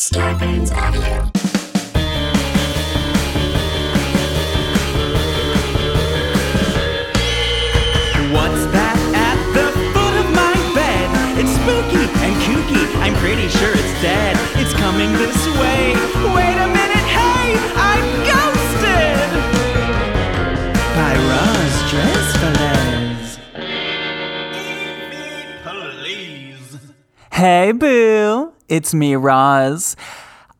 Scarpins Audio. What's that at the foot of my bed? It's spooky and kooky. I'm pretty sure it's dead. It's coming this way. Wait a minute, hey, I'm ghosted! By Roz Dresfeles. Please. Hey, boo. It's me, Roz.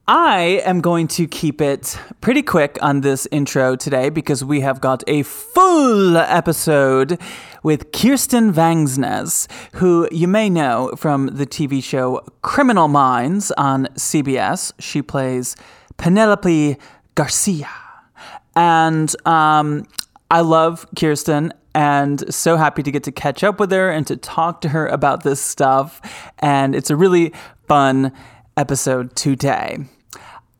I am going to keep it pretty quick on this intro today because we have got a full episode with Kirsten Vangsness, who you may know from the TV show Criminal Minds on CBS. She plays Penelope Garcia. And um, I love Kirsten and so happy to get to catch up with her and to talk to her about this stuff. And it's a really fun episode today.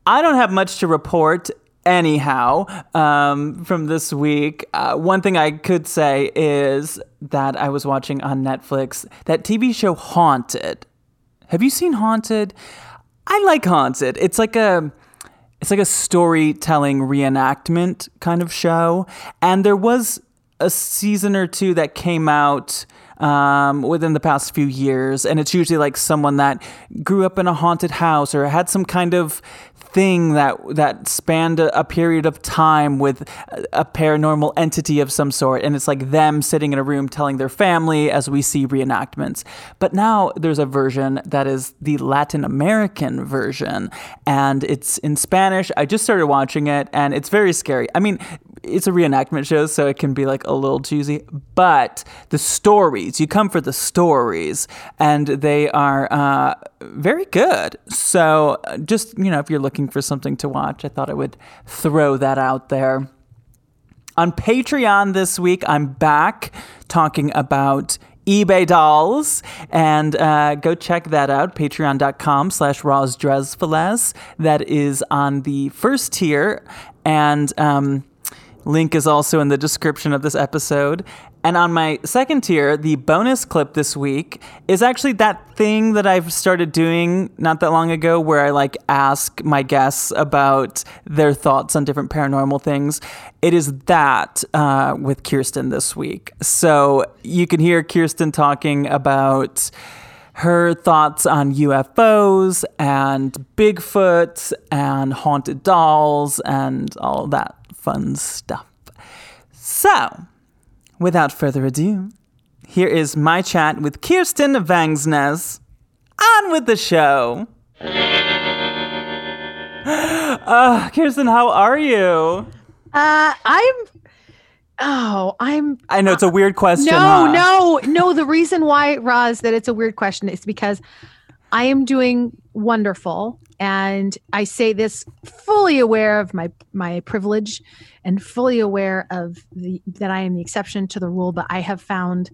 I don't have much to report anyhow um, from this week. Uh, one thing I could say is that I was watching on Netflix that TV show Haunted. Have you seen Haunted? I like Haunted. It's like a it's like a storytelling reenactment kind of show, and there was a season or two that came out um, within the past few years, and it's usually like someone that grew up in a haunted house or had some kind of thing that that spanned a, a, period of time with a, a paranormal entity of some sort. And it's like them sitting in a room telling their family as we see reenactments. But now there's a version that is the Latin American version and it's in Spanish. I just started watching it and it's very scary. I mean it's a reenactment show, so it can be like a little cheesy. But the stories, you come for the stories, and they are uh, very good. So just, you know, if you're looking for something to watch, I thought I would throw that out there. On Patreon this week, I'm back talking about eBay dolls and uh, go check that out patreon.com slash that is on the first tier and um, Link is also in the description of this episode. And on my second tier, the bonus clip this week is actually that thing that I've started doing not that long ago where I like ask my guests about their thoughts on different paranormal things. It is that uh, with Kirsten this week. So you can hear Kirsten talking about her thoughts on UFOs and Bigfoot and haunted dolls and all that fun stuff. So, without further ado, here is my chat with Kirsten Vangsness. On with the show. Uh, Kirsten, how are you? Uh, I'm. Oh, I'm. I know it's a weird question. No, huh? no, no. The reason why, Roz, that it's a weird question is because I am doing wonderful. And I say this fully aware of my my privilege and fully aware of the that I am the exception to the rule but I have found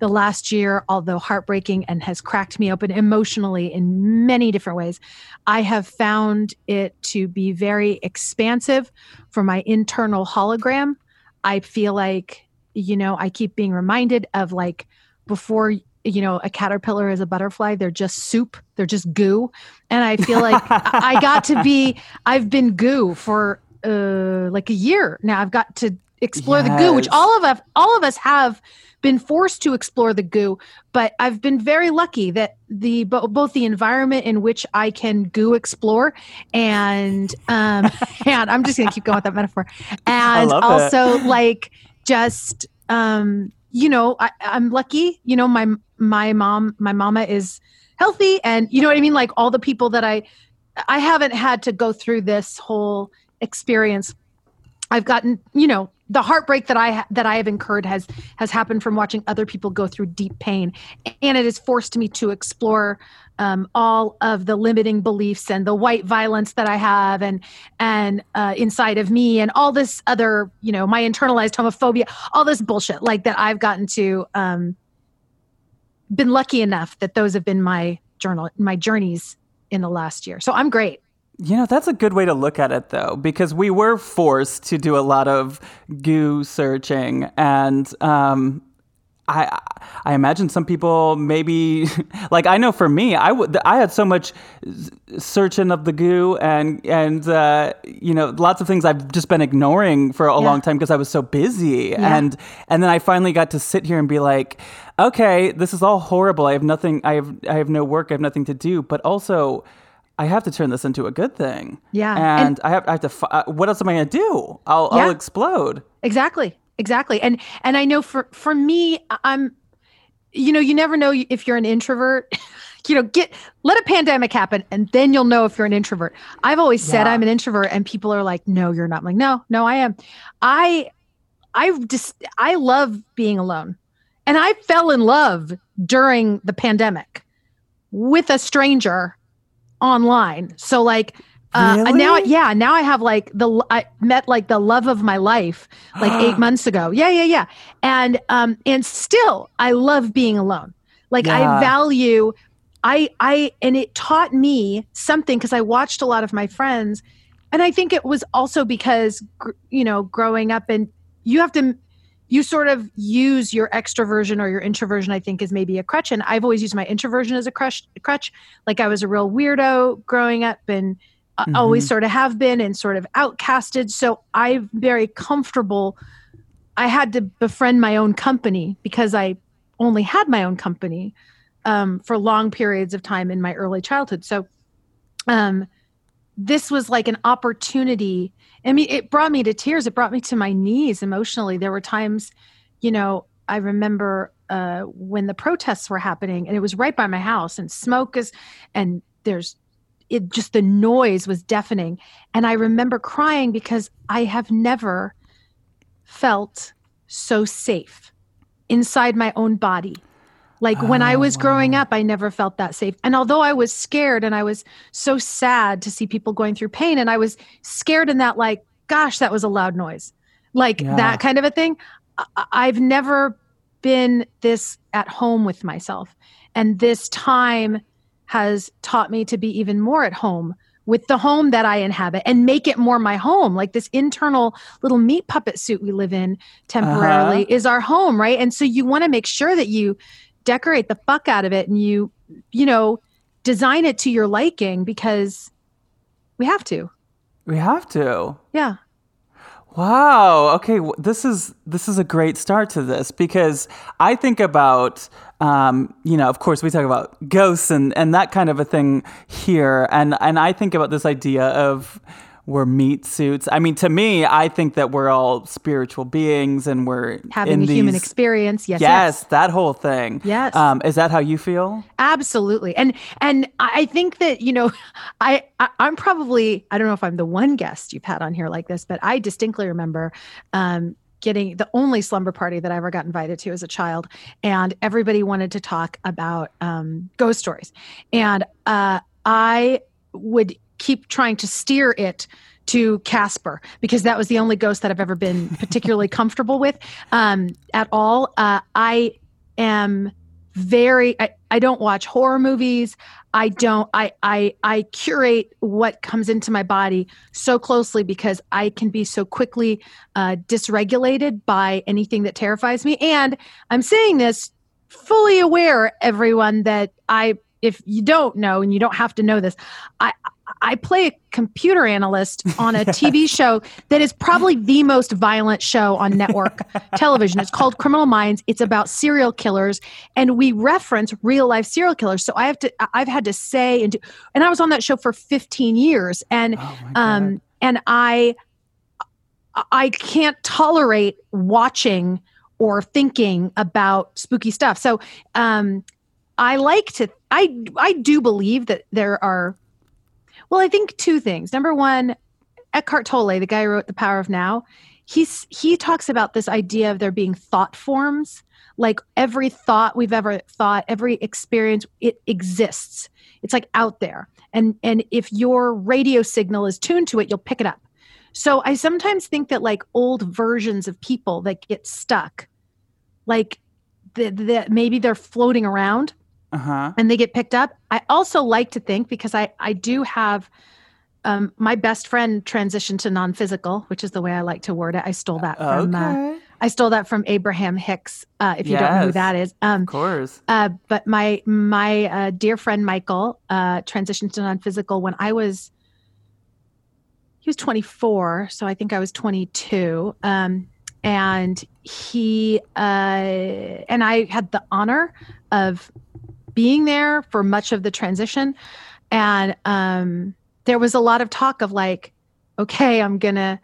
the last year although heartbreaking and has cracked me open emotionally in many different ways I have found it to be very expansive for my internal hologram. I feel like you know I keep being reminded of like before you know a caterpillar is a butterfly. They're just soup. They're just goo. And i feel like i got to be i've been goo for uh like a year now. I've got to explore yes. the goo which all of us all of us have been forced to explore the goo. But i've been very lucky that the both the environment in which i can goo explore and um and i'm just gonna keep going with that metaphor. And also like just um you know I, i'm lucky you know my my mom my mama is healthy and you know what i mean? Like all the people that i i haven't had to go through this whole experience. I've gotten you know the heartbreak that i that i have incurred has has happened from watching other people go through deep pain. And it has forced me to explore um, all of the limiting beliefs and the white violence that i have and and uh, inside of me and all this other you know my internalized homophobia all this bullshit like that i've gotten to um, been lucky enough that those have been my journal my journeys in the last year. So I'm great. You know, that's a good way to look at it though, because we were forced to do a lot of goo searching and um I I imagine some people maybe like I know for me I would I had so much searching of the goo and and uh, you know lots of things I've just been ignoring for a yeah. long time because I was so busy yeah. and and then I finally got to sit here and be like okay this is all horrible I have nothing I have I have no work I have nothing to do but also I have to turn this into a good thing. Yeah. And, and I, have, I have to, uh, what else am I going to do? I'll, yeah. I'll explode. Exactly. Exactly. And, and I know for, for me, I'm, you know, you never know if you're an introvert. you know, get, let a pandemic happen and then you'll know if you're an introvert. I've always said yeah. I'm an introvert and people are like, no, you're not. I'm like, no, no, I am. I, I just, I love being alone. And I fell in love during the pandemic with a stranger online. So like uh, really? now, yeah, now I have like the I met like the love of my life like eight months ago. Yeah, yeah, yeah, and um, and still I love being alone. Like yeah. I value, I I and it taught me something because I watched a lot of my friends, and I think it was also because you know growing up and you have to you sort of use your extroversion or your introversion i think is maybe a crutch and i've always used my introversion as a crutch, crutch. like i was a real weirdo growing up and mm-hmm. always sort of have been and sort of outcasted so i'm very comfortable i had to befriend my own company because i only had my own company um, for long periods of time in my early childhood so um, this was like an opportunity. I mean, it brought me to tears. It brought me to my knees emotionally. There were times, you know, I remember uh, when the protests were happening, and it was right by my house, and smoke is, and there's, it just the noise was deafening, and I remember crying because I have never felt so safe inside my own body like when I was growing oh, up, I never felt that safe. And although I was scared and I was so sad to see people going through pain, and I was scared in that, like, gosh, that was a loud noise, like yeah. that kind of a thing, I- I've never been this at home with myself. And this time has taught me to be even more at home with the home that I inhabit and make it more my home. Like this internal little meat puppet suit we live in temporarily uh-huh. is our home, right? And so you want to make sure that you decorate the fuck out of it and you you know design it to your liking because we have to we have to yeah wow. Okay this is this is a great start to this because i think about um, you know of course we talk about ghosts and and that kind of a thing here. And and i think about this idea of we're meat suits. I mean, to me, I think that we're all spiritual beings and we're having a these... human experience. Yes, yes, yes, that whole thing. Yes, um, is that how you feel? Absolutely, and and I think that you know, I, I am probably I don't know if I'm the one guest you've had on here like this, but I distinctly remember. Um, getting the only slumber party that I ever got invited to as a child, and everybody wanted to talk about um, ghost stories, and uh, I would keep trying to steer it to Casper because that was the only ghost that I've ever been particularly comfortable with um, at all. Uh, I am very I, I don't watch horror movies. I don't I I I curate what comes into my body so closely because I can be so quickly uh, dysregulated by anything that terrifies me. And I'm saying this fully aware, everyone, that I if you don't know and you don't have to know this, I I play a computer analyst on a TV show that is probably the most violent show on network television. It's called Criminal Minds. It's about serial killers, and we reference real life serial killers. So I have to, I've had to say and do, and I was on that show for 15 years, and oh um, and I, I can't tolerate watching or thinking about spooky stuff. So um, I like to, I I do believe that there are well, I think two things. Number one, Eckhart Tolle, the guy who wrote The Power of Now, he's he talks about this idea of there being thought forms. Like every thought we've ever thought, every experience, it exists. It's like out there. And and if your radio signal is tuned to it, you'll pick it up. So I sometimes think that like old versions of people that get stuck, like that maybe they're floating around uh-huh. and they get picked up. I also like to think because I I do have um, my best friend transitioned to non-physical, which is the way I like to word it. I stole that from uh, okay. uh, I stole that from Abraham Hicks. Uh, if you yes, don't know who that is, um, of course. Uh, but my my uh, dear friend Michael uh, transitioned to non-physical when I was he was 24, so I think I was 22. Um, and he uh, and I had the honor of being there for much of the transition, and um, there was a lot of talk of like, okay, I'm gonna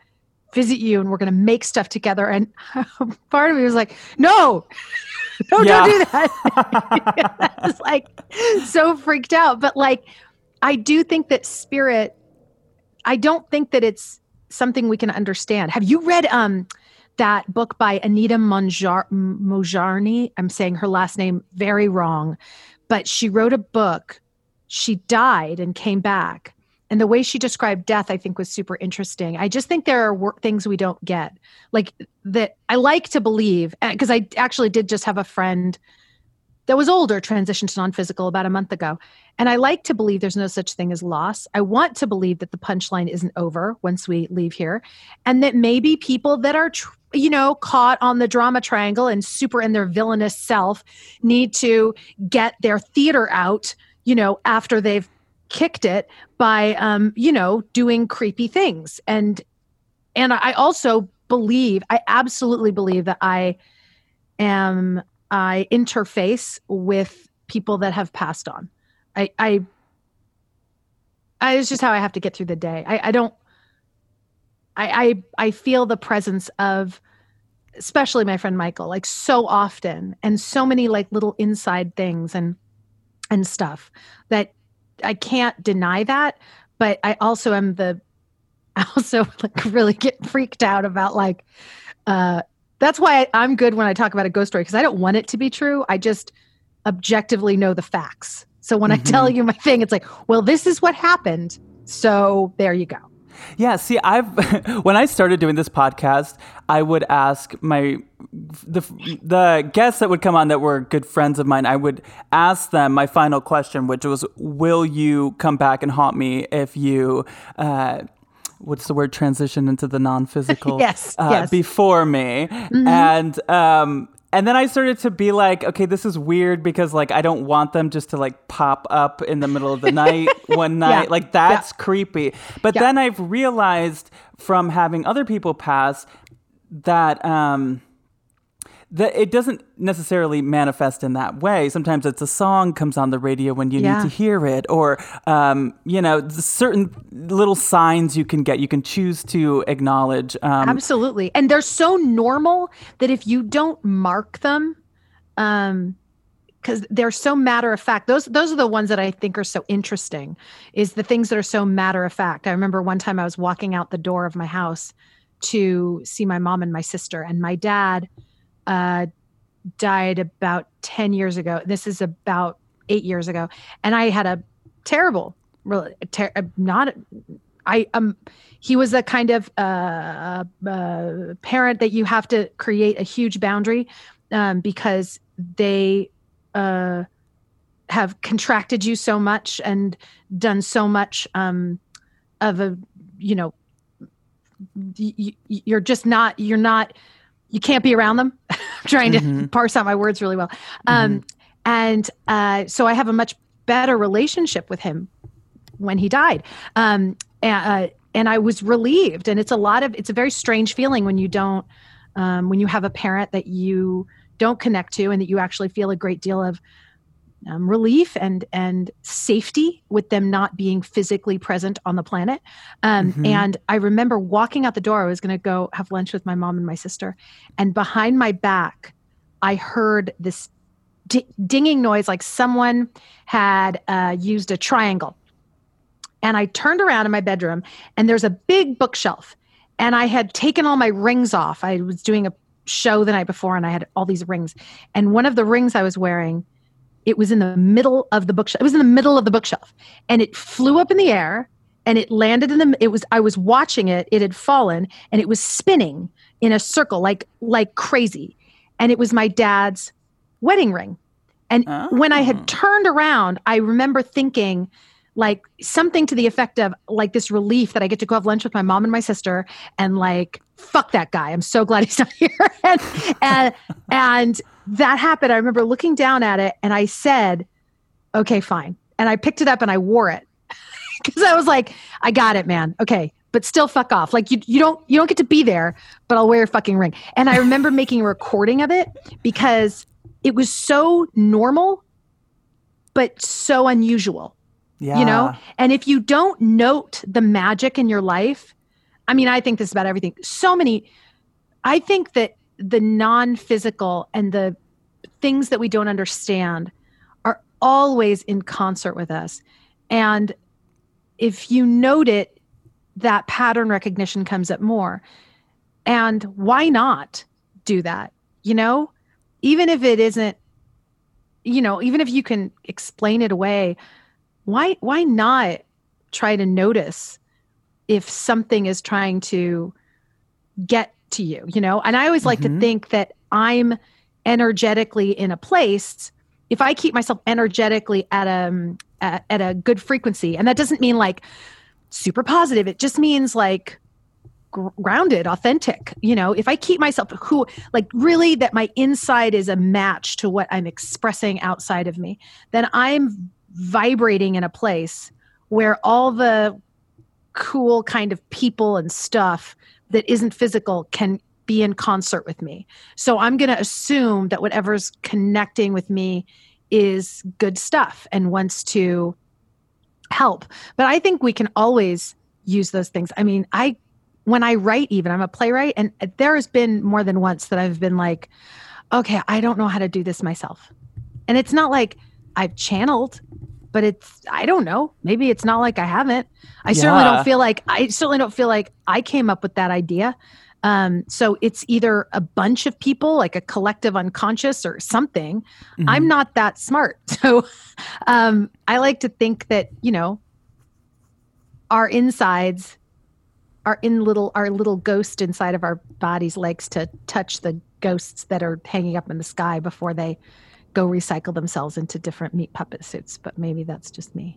visit you and we're gonna make stuff together. And part of me was like, no, no, yeah. don't do that. I was like so freaked out. But like, I do think that spirit. I don't think that it's something we can understand. Have you read um that book by Anita Monjar- Mojarny? I'm saying her last name very wrong, but she wrote a book. She died and came back. And the way she described death i think was super interesting. I just think there are wor- things we don't get. Like that i like to believe eh, because i actually did just have a friend that was older transitioned to non-physical about a month ago. And i like to believe there's no such thing as loss. I want to believe that the punchline isn't over once we leave here and that maybe people that are you know caught on the drama triangle and super in their villainous self need to get their theater out you know after they've kicked it by um, you know doing creepy things. And and i also believe i absolutely believe that i am i interface with people that have passed on. I i, I it's just how i have to get through the day. I, I don't I, I i feel the presence of especially my friend michael like so often and so many like little inside things and and stuff that I can't deny that, but I also am the I also like really get freaked out about like uh that's why I, am good when I talk about a ghost story because I don't want it to be true. I just objectively know the facts. So when mm-hmm. I tell you my thing, it's like, well, this is what happened. So there you go. Yeah, see, I've when I started doing this podcast, I would ask my the the guests that would come on that were good friends of mine. I would ask them my final question, which was, "Will you come back and haunt me if you?" Uh, what's the word transition into the non-physical yes, uh, yes. before me mm-hmm. and um, and then I started to be like, okay, this is weird because like I don't want them just to like pop up in the middle of the night one night. Yeah. Like that's yeah. creepy. But yeah. then I've realized from having other people pass that um that it doesn't necessarily manifest in that way. Sometimes it's a song comes on the radio when you yeah. need to hear it, or um, you know, certain little signs you can get. You can choose to acknowledge. Um, Absolutely, and they're so normal that if you don't mark them, um, because they're so matter of fact. Those those are the ones that I think are so interesting. Is the things that are so matter of fact. I remember one time I was walking out the door of my house to see my mom and my sister, and my dad uh, died about 10 years ago. This is about eight years ago. And I had a terrible, really, ter- uh, not, I, um, he was a kind of uh, uh, parent that you have to create a huge boundary um, because they uh, have contracted you so much and done so much um, of a, you know, you're just not, you're not, you can't be around them. I'm trying mm-hmm. to parse out my words really well. Um, mm-hmm. And uh, so I have a much better relationship with him when he died. Um, and, uh, and I was relieved. And it's a lot of, it's a very strange feeling when you don't, um, when you have a parent that you don't connect to and that you actually feel a great deal of um, relief and and safety with them not being physically present on the planet. Um, mm-hmm. And I remember walking out the door. I was going to go have lunch with my mom and my sister, and behind my back, I heard this d- dinging noise, like someone had uh, used a triangle. And I turned around in my bedroom, and there's a big bookshelf. And I had taken all my rings off. I was doing a show the night before, and I had all these rings. And one of the rings I was wearing it was in the middle of the bookshelf. It was in the middle of the bookshelf and it flew up in the air and it landed in the it was I was watching it it had fallen and it was spinning in a circle like like crazy and it was my dad's wedding ring. And oh. when I had turned around, I remember thinking like something to the effect of like this relief that I get to go have lunch with my mom and my sister and like fuck that guy. I'm so glad he's not here. and, and and that happened. I remember looking down at it and I said, "Okay, fine." And I picked it up and I wore it because I was like, "I got it, man. Okay, but still fuck off. Like you you don't you don't get to be there, but I'll wear your fucking ring." And I remember making a recording of it because it was so normal but so unusual Yeah. you know? And if you don't note the magic in your life i mean i think this about everything. So many i think that the non-physical and the things that we don't understand are always in concert with us. And if you note it that pattern recognition comes up more. And why not do that? You know? Even if it isn't you know even if you can explain it away why why not try to notice if something is trying to get to you you know and i always like to Mhm. think that i'm energetically in a place if i keep myself energetically at a um, at, at a good frequency and that doesn't mean like super positive it just means like grounded authentic you know if i keep myself who like really that my inside is a match to what i'm expressing outside of me then i'm vibrating in a place where all the cool kind of people and stuff that isn't physical can be in concert with me. So I'm going to assume that whatever's connecting with me is good stuff and wants to help. But I think we can always use those things. I mean, I when I write even, I'm a playwright and there has been more than once that I've been like, okay, I don't know how to do this myself. And it's not like I've channeled, but it's I don't know. Maybe it's not like I haven't. I certainly don't feel like I certainly don't feel like I came up with that idea. Um, so it's either a bunch of people, like a collective unconscious or something. Mhm. I'm not that smart. So um, I like to think that, you know, our insides our in little our little ghost inside of our bodies likes to touch the ghosts that are hanging up in the sky before they go recycle themselves into different meat puppet suits but maybe that's just me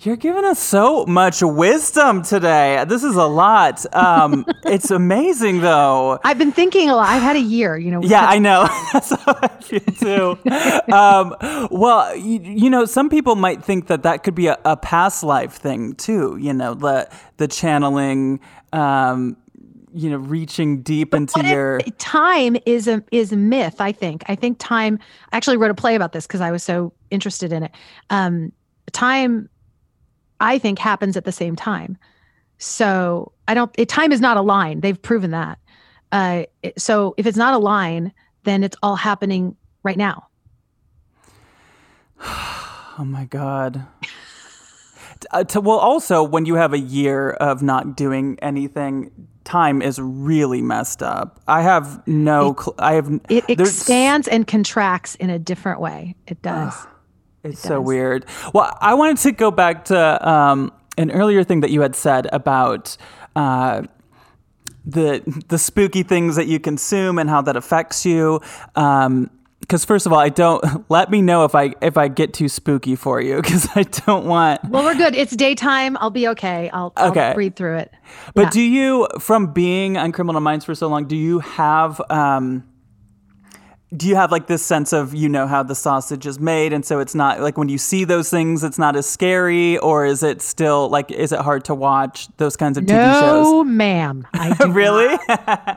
You're giving us so much wisdom today. This is a lot. Um, it's amazing, though. i've been thinking a lot i've had a year you know Yeah, I know. That's how I feel too. um, well, you, you know, some people might think that that could be a, a past life thing too. You know, the the channeling, um, you know, reaching deep into What if your. time is a is a myth i think? I think time i actually wrote a play about this because i was so interested in it. Um time i think happens at the same time. So i don't it, time is not a line. They've proven that. Uh so if it's not a line then it's all happening right now. Oh my god. Uh, to, well, also when you have a year of not doing anything, time is really messed up. I have no. Cl- I have. it expands and contracts in a different way it does It's so does. weird. Well, I wanted to go back to um, an earlier thing that you had said about uh, the the spooky things that you consume and how that affects you. Because first of all, I don't let me know if I if I get too spooky for you because I don't want. well we're good it's daytime i'll be okay i'll, I'll Okay. breathe through it But Yeah. do you, from being on Criminal Minds for so long, do you have um, do you have like this sense of you know how the sausage is made, and so it's not like when you see those things, it's not as scary, or is it still like is it hard to watch those kinds of TV shows? no ma'am i do really?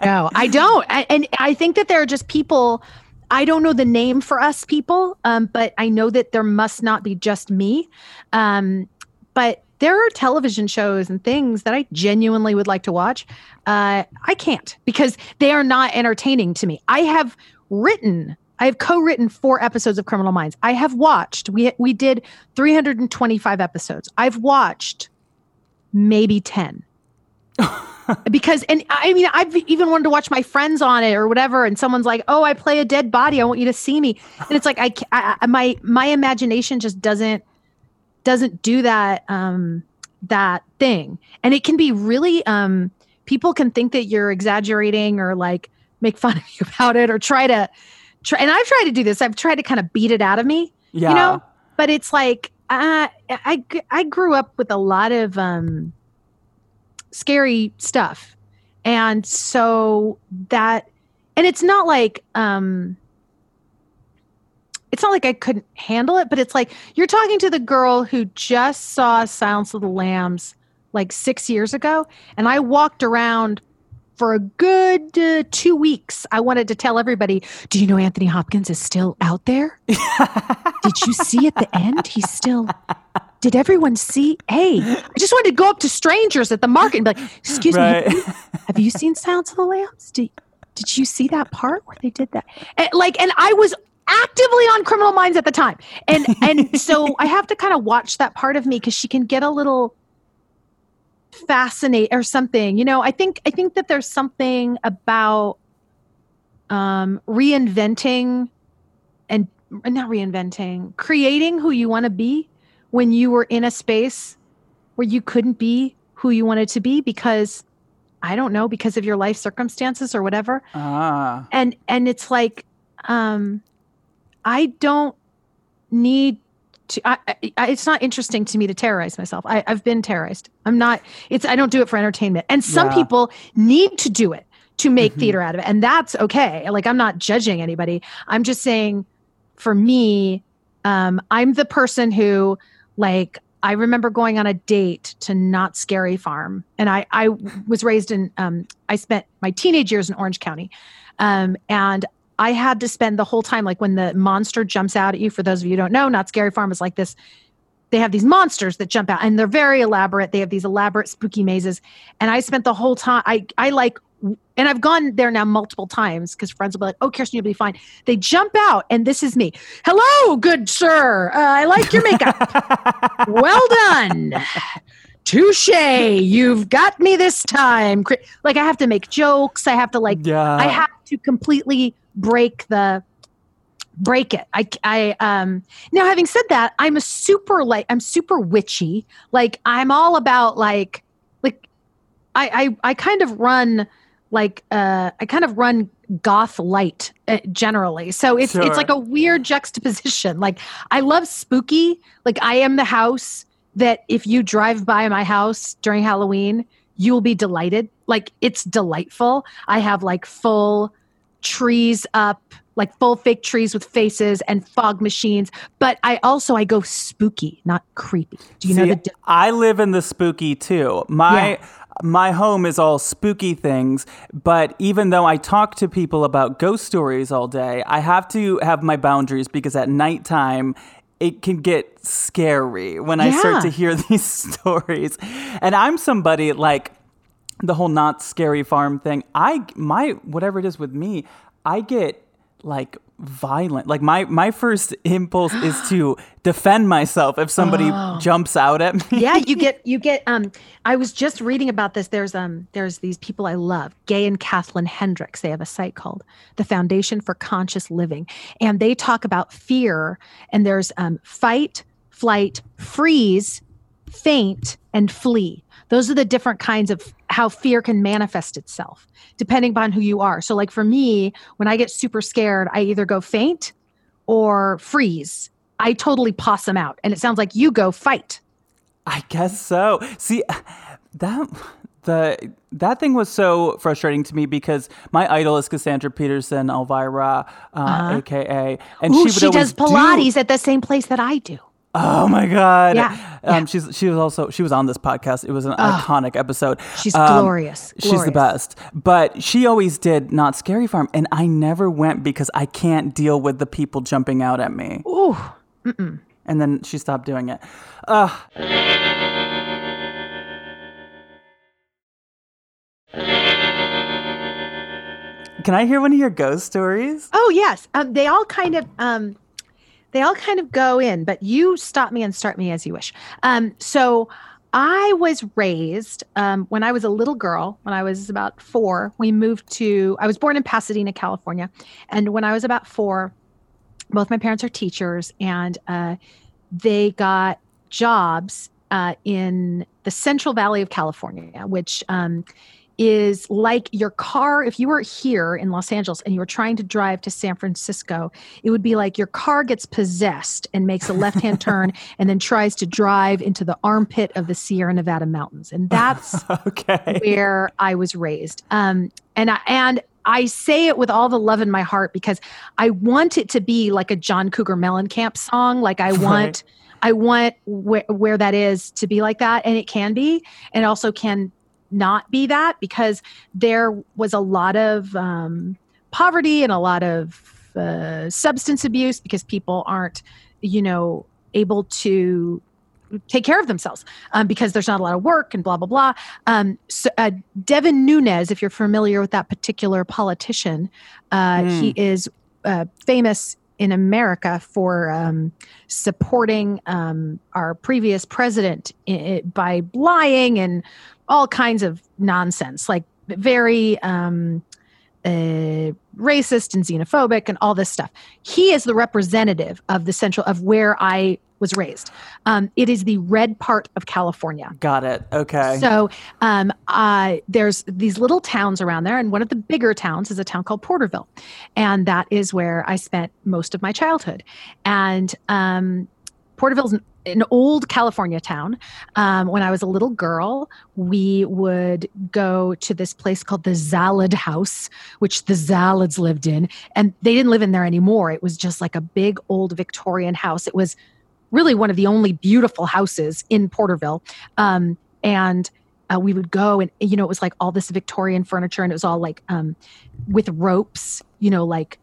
no, I don't. I, and I think that there are just people. I don't know the name for us people, um, but I know that there must not be just me. Um, but there are television shows and things that I genuinely would like to watch. Uh, I can't because they are not entertaining to me. I have written. I have co-written four episodes of Criminal Minds. I have watched. We we did 325 episodes. I've watched maybe 10 because and i mean i've even wanted to watch my friends on it or whatever and someone's like oh i play a dead body. I want you to see me. And it's like i, I my my imagination just doesn't doesn't do that um that thing. And it can be really um people can think that you're exaggerating or like make fun of you about it or try to try and i've tried to do this. I've tried to kind of beat it out of me yeah. you know? But it's like I, I I grew up with a lot of um, scary stuff, and so that, and it's not like um, it's not like I couldn't handle it, but it's like you're talking to the girl who just saw Silence of the Lambs like six years ago, and I walked around for a good uh, two weeks. I wanted to tell everybody, do you know Anthony Hopkins is still out there? Did you see at the end? He's still. Did everyone see? Hey, I just wanted to go up to strangers at the market and be like, "Excuse right. me, have you, have you, seen Silence of the Lambs? Did, did you see that part where they did that?" And, like, and I was actively on Criminal Minds at the time, and and so I have to kind of watch that part of me because she can get a little fascinate or something you know i think i think that there's something about um reinventing and not reinventing creating who you want to be when you were in a space where you couldn't be who you wanted to be because i don't know because of your life circumstances or whatever ah. and and it's like um i don't need to, I, I, it's not interesting to me to terrorize myself. I, have been terrorized. I'm not, it's, I don't do it for entertainment. And some yeah. people need to do it to make mm-hmm. theater out of it. And that's okay. Like, I'm not judging anybody. I'm just saying for me, um, I'm the person who, like, I remember going on a date to Knott's Scary Farm. And I, I was raised in, um, I spent my teenage years in Orange County. Um, and I had to spend the whole time, like when the monster jumps out at you, for those of you who don't know, Knott's Scary Farm is like this. They have these monsters that jump out and they're very elaborate. They have these elaborate spooky mazes. And I spent the whole time, I, I like, and I've gone there now multiple times because friends will be like, oh, Kirsten, you'll be fine. They jump out and this is me. Hello, good sir. Uh, I like your makeup. well done touche you've got me this time like i have to make jokes i have to like yeah. i have to completely break the break it. I I um now having said that, I'm a super like I'm super witchy. Like I'm all about like like I I I kind of run like uh I kind of run goth light uh, generally. So it's sure. it's like a weird juxtaposition. Like I love spooky. Like I am the house that if you drive by my house during Halloween, you will be delighted. Like it's delightful. I have like full trees up like full fake trees with faces and fog machines but i also i go spooky not creepy do you See, know the di- i live in the spooky too my yeah. my home is all spooky things but even though i talk to people about ghost stories all day i have to have my boundaries because at nighttime it can get scary when yeah. I start to hear these stories. And I'm somebody like the whole Knott's Scary Farm thing, I my whatever it is with me, I get like violent. Like my my first impulse is to defend myself if somebody oh. jumps out at me. yeah, you get you get um I was just reading about this. There's um there's these people I love, Gay and Kathleen Hendricks. They have a site called the Foundation for Conscious Living. And they talk about fear and there's um fight, flight, freeze, faint, and flee. Those are the different kinds of how fear can manifest itself depending upon who you are. So, like for me, when I get super scared, I either go faint or freeze. I totally possum out. And it sounds like you go fight. I guess so. See, that the that thing was so frustrating to me because my idol is Cassandra Peterson, Elvira, uh, uh-huh. aka, and Ooh, she, she does Pilates do, at the same place that I do. Oh my god! Yeah, um, yeah. she's she was also she was on this podcast. It was an oh, iconic episode. She's um, glorious. She's the best. But she always did Knott's Scary Farm, and I never went because I can't deal with the people jumping out at me. Ooh. Mm-mm. And then she stopped doing it. Uh, Can I hear one of your ghost stories? Oh yes, um, they all kind of um, they all kind of go in, but you stop me and start me as you wish. Um, so I was raised um, when I was a little girl, when I was about four. We moved to, I was born in Pasadena, California. And when I was about four, both my parents are teachers and uh, they got jobs uh, in the Central Valley of California, which um, is like your car. If you were here in Los Angeles and you were trying to drive to San Francisco, it would be like your car gets possessed and makes a left hand turn and then tries to drive into the armpit of the Sierra Nevada mountains. And that's okay. where I was raised. Um, and I, and I say it with all the love in my heart because I want it to be like a John Cougar Mellencamp song. Like I want. Right. I want wh- where that is to be like that, and it can be, and also can not be that because there was a lot of um, poverty and a lot of uh, substance abuse because people aren't, you know, able to take care of themselves um, because there's not a lot of work and blah blah blah. Um, so, uh, Devin Nunes, if you're familiar with that particular politician, uh, mm. he is uh, famous in America for um, supporting um, our previous president I- by lying and all kinds of nonsense, like very um, uh, racist and xenophobic and all this stuff. He is the representative of the central of where I was raised. Um, it is the red part of California. Got it. Okay. So um, uh, there's these little towns around there, and one of the bigger towns is a town called Porterville, and that is where I spent most of my childhood. And um, Porterville's an, an old California town. Um, when I was a little girl, we would go to this place called the Zalud House, which the Zaluds lived in. And they didn't live in there anymore. It was just like a big old Victorian house. It was really one of the only beautiful houses in Porterville. Um, and uh, we would go and, you know, it was like all this Victorian furniture and it was all like um, with ropes, you know, like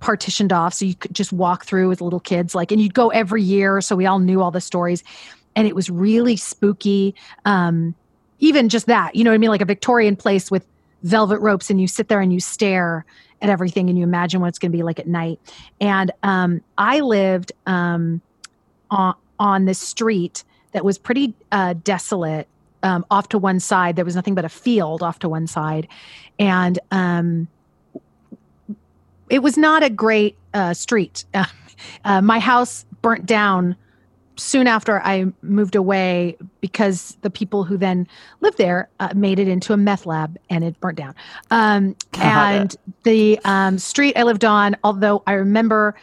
partitioned off so you could just walk through with little kids like and you'd go every year so we all knew all the stories and it was really spooky um even just that you know what i mean like a victorian place with velvet ropes and you sit there and you stare at everything and you imagine what it's going to be like at night and um i lived um on, on this street that was pretty uh, desolate um, off to one side. There was nothing but a field off to one side. And um, it was not a great uh, street. Uh, my house burnt down soon after I moved away because the people who then lived there uh, made it into a meth lab and it burnt down. Um, and the um, street I lived on, although I remember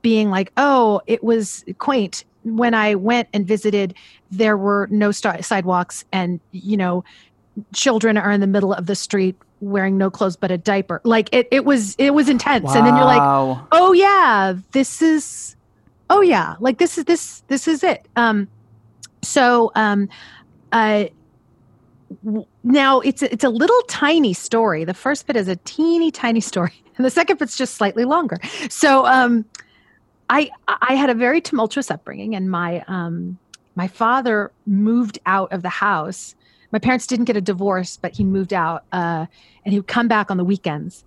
being like, oh, it was quaint. When I went and visited, there were no sidewalks, and you know, children are in the middle of the street wearing no clothes but a diaper. Like it, it was, it was intense. Wow. And then you're like, oh yeah, this is, oh yeah, like this is this, this is it. Um, so, um, uh, now it's a, it's a little tiny story. The first bit is a teeny tiny story, and the second bit's just slightly longer. So, um, I I had a very tumultuous upbringing, and my um, my father moved out of the house. My parents didn't get a divorce, but he moved out, uh, and he would come back on the weekends.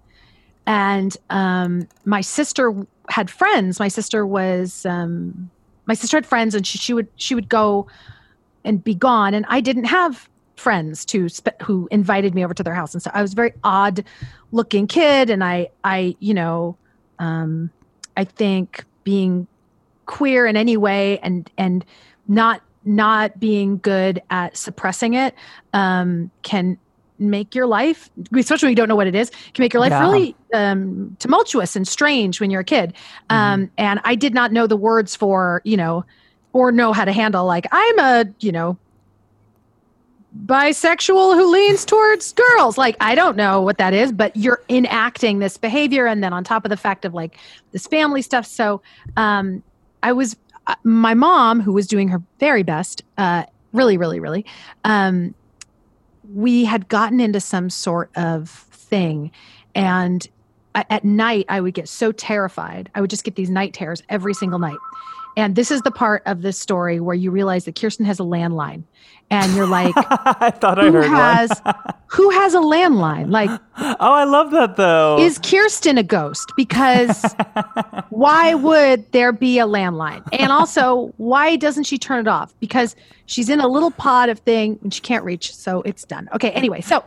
And um, my sister had friends. My sister was um, my sister had friends, and she, she would she would go and be gone, and I didn't have friends to sp- who invited me over to their house and so I was a very odd looking kid and I I you know um I think being queer in any way and and not not being good at suppressing it um, can make your life, especially when you don't know what it is, can make your life yeah. really um, tumultuous and strange when you're a kid. Mm-hmm. Um, and I did not know the words for, you know, or know how to handle like I'm a, you know, bisexual who leans towards girls. Like, I don't know what that is, but you're enacting this behavior. And then on top of the fact of like this family stuff. So, um, I was, my mom, who was doing her very best, uh, really, really, really, um, we had gotten into some sort of thing. And at night, I would get so terrified. I would just get these night terrors every single night. And this is the part of this story where you realize that Kirsten has a landline. And you're like, I thought I heard has, who has a landline? Like, oh, I love that though. Is Kirsten a ghost? Because why would there be a landline? And also, why doesn't she turn it off? Because she's in a little pod of thing and she can't reach, so it's done. Okay, anyway, so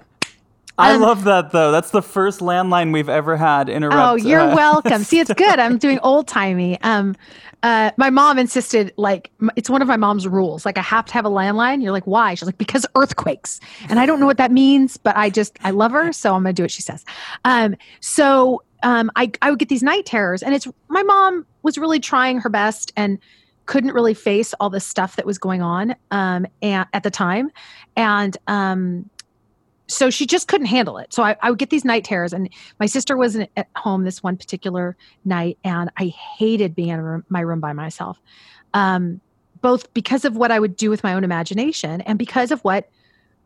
I um, love that though. That's the first landline we've ever had interrupt. Oh, you're uh, welcome. See, it's good. I'm doing old timey. Um, uh, my mom insisted, like, it's one of my mom's rules. Like, I have to have a landline. You're like, why? She's like, because earthquakes. And I don't know what that means, but I just, I love her. So I'm going to do what she says. Um, so um, I, I would get these night terrors. And it's, my mom was really trying her best and couldn't really face all the stuff that was going on um, and, at the time. And, um, so she just couldn't handle it. So I, I, would get these night terrors, and my sister wasn't at home this one particular night, and I hated being in my room by myself, um, both because of what I would do with my own imagination and because of what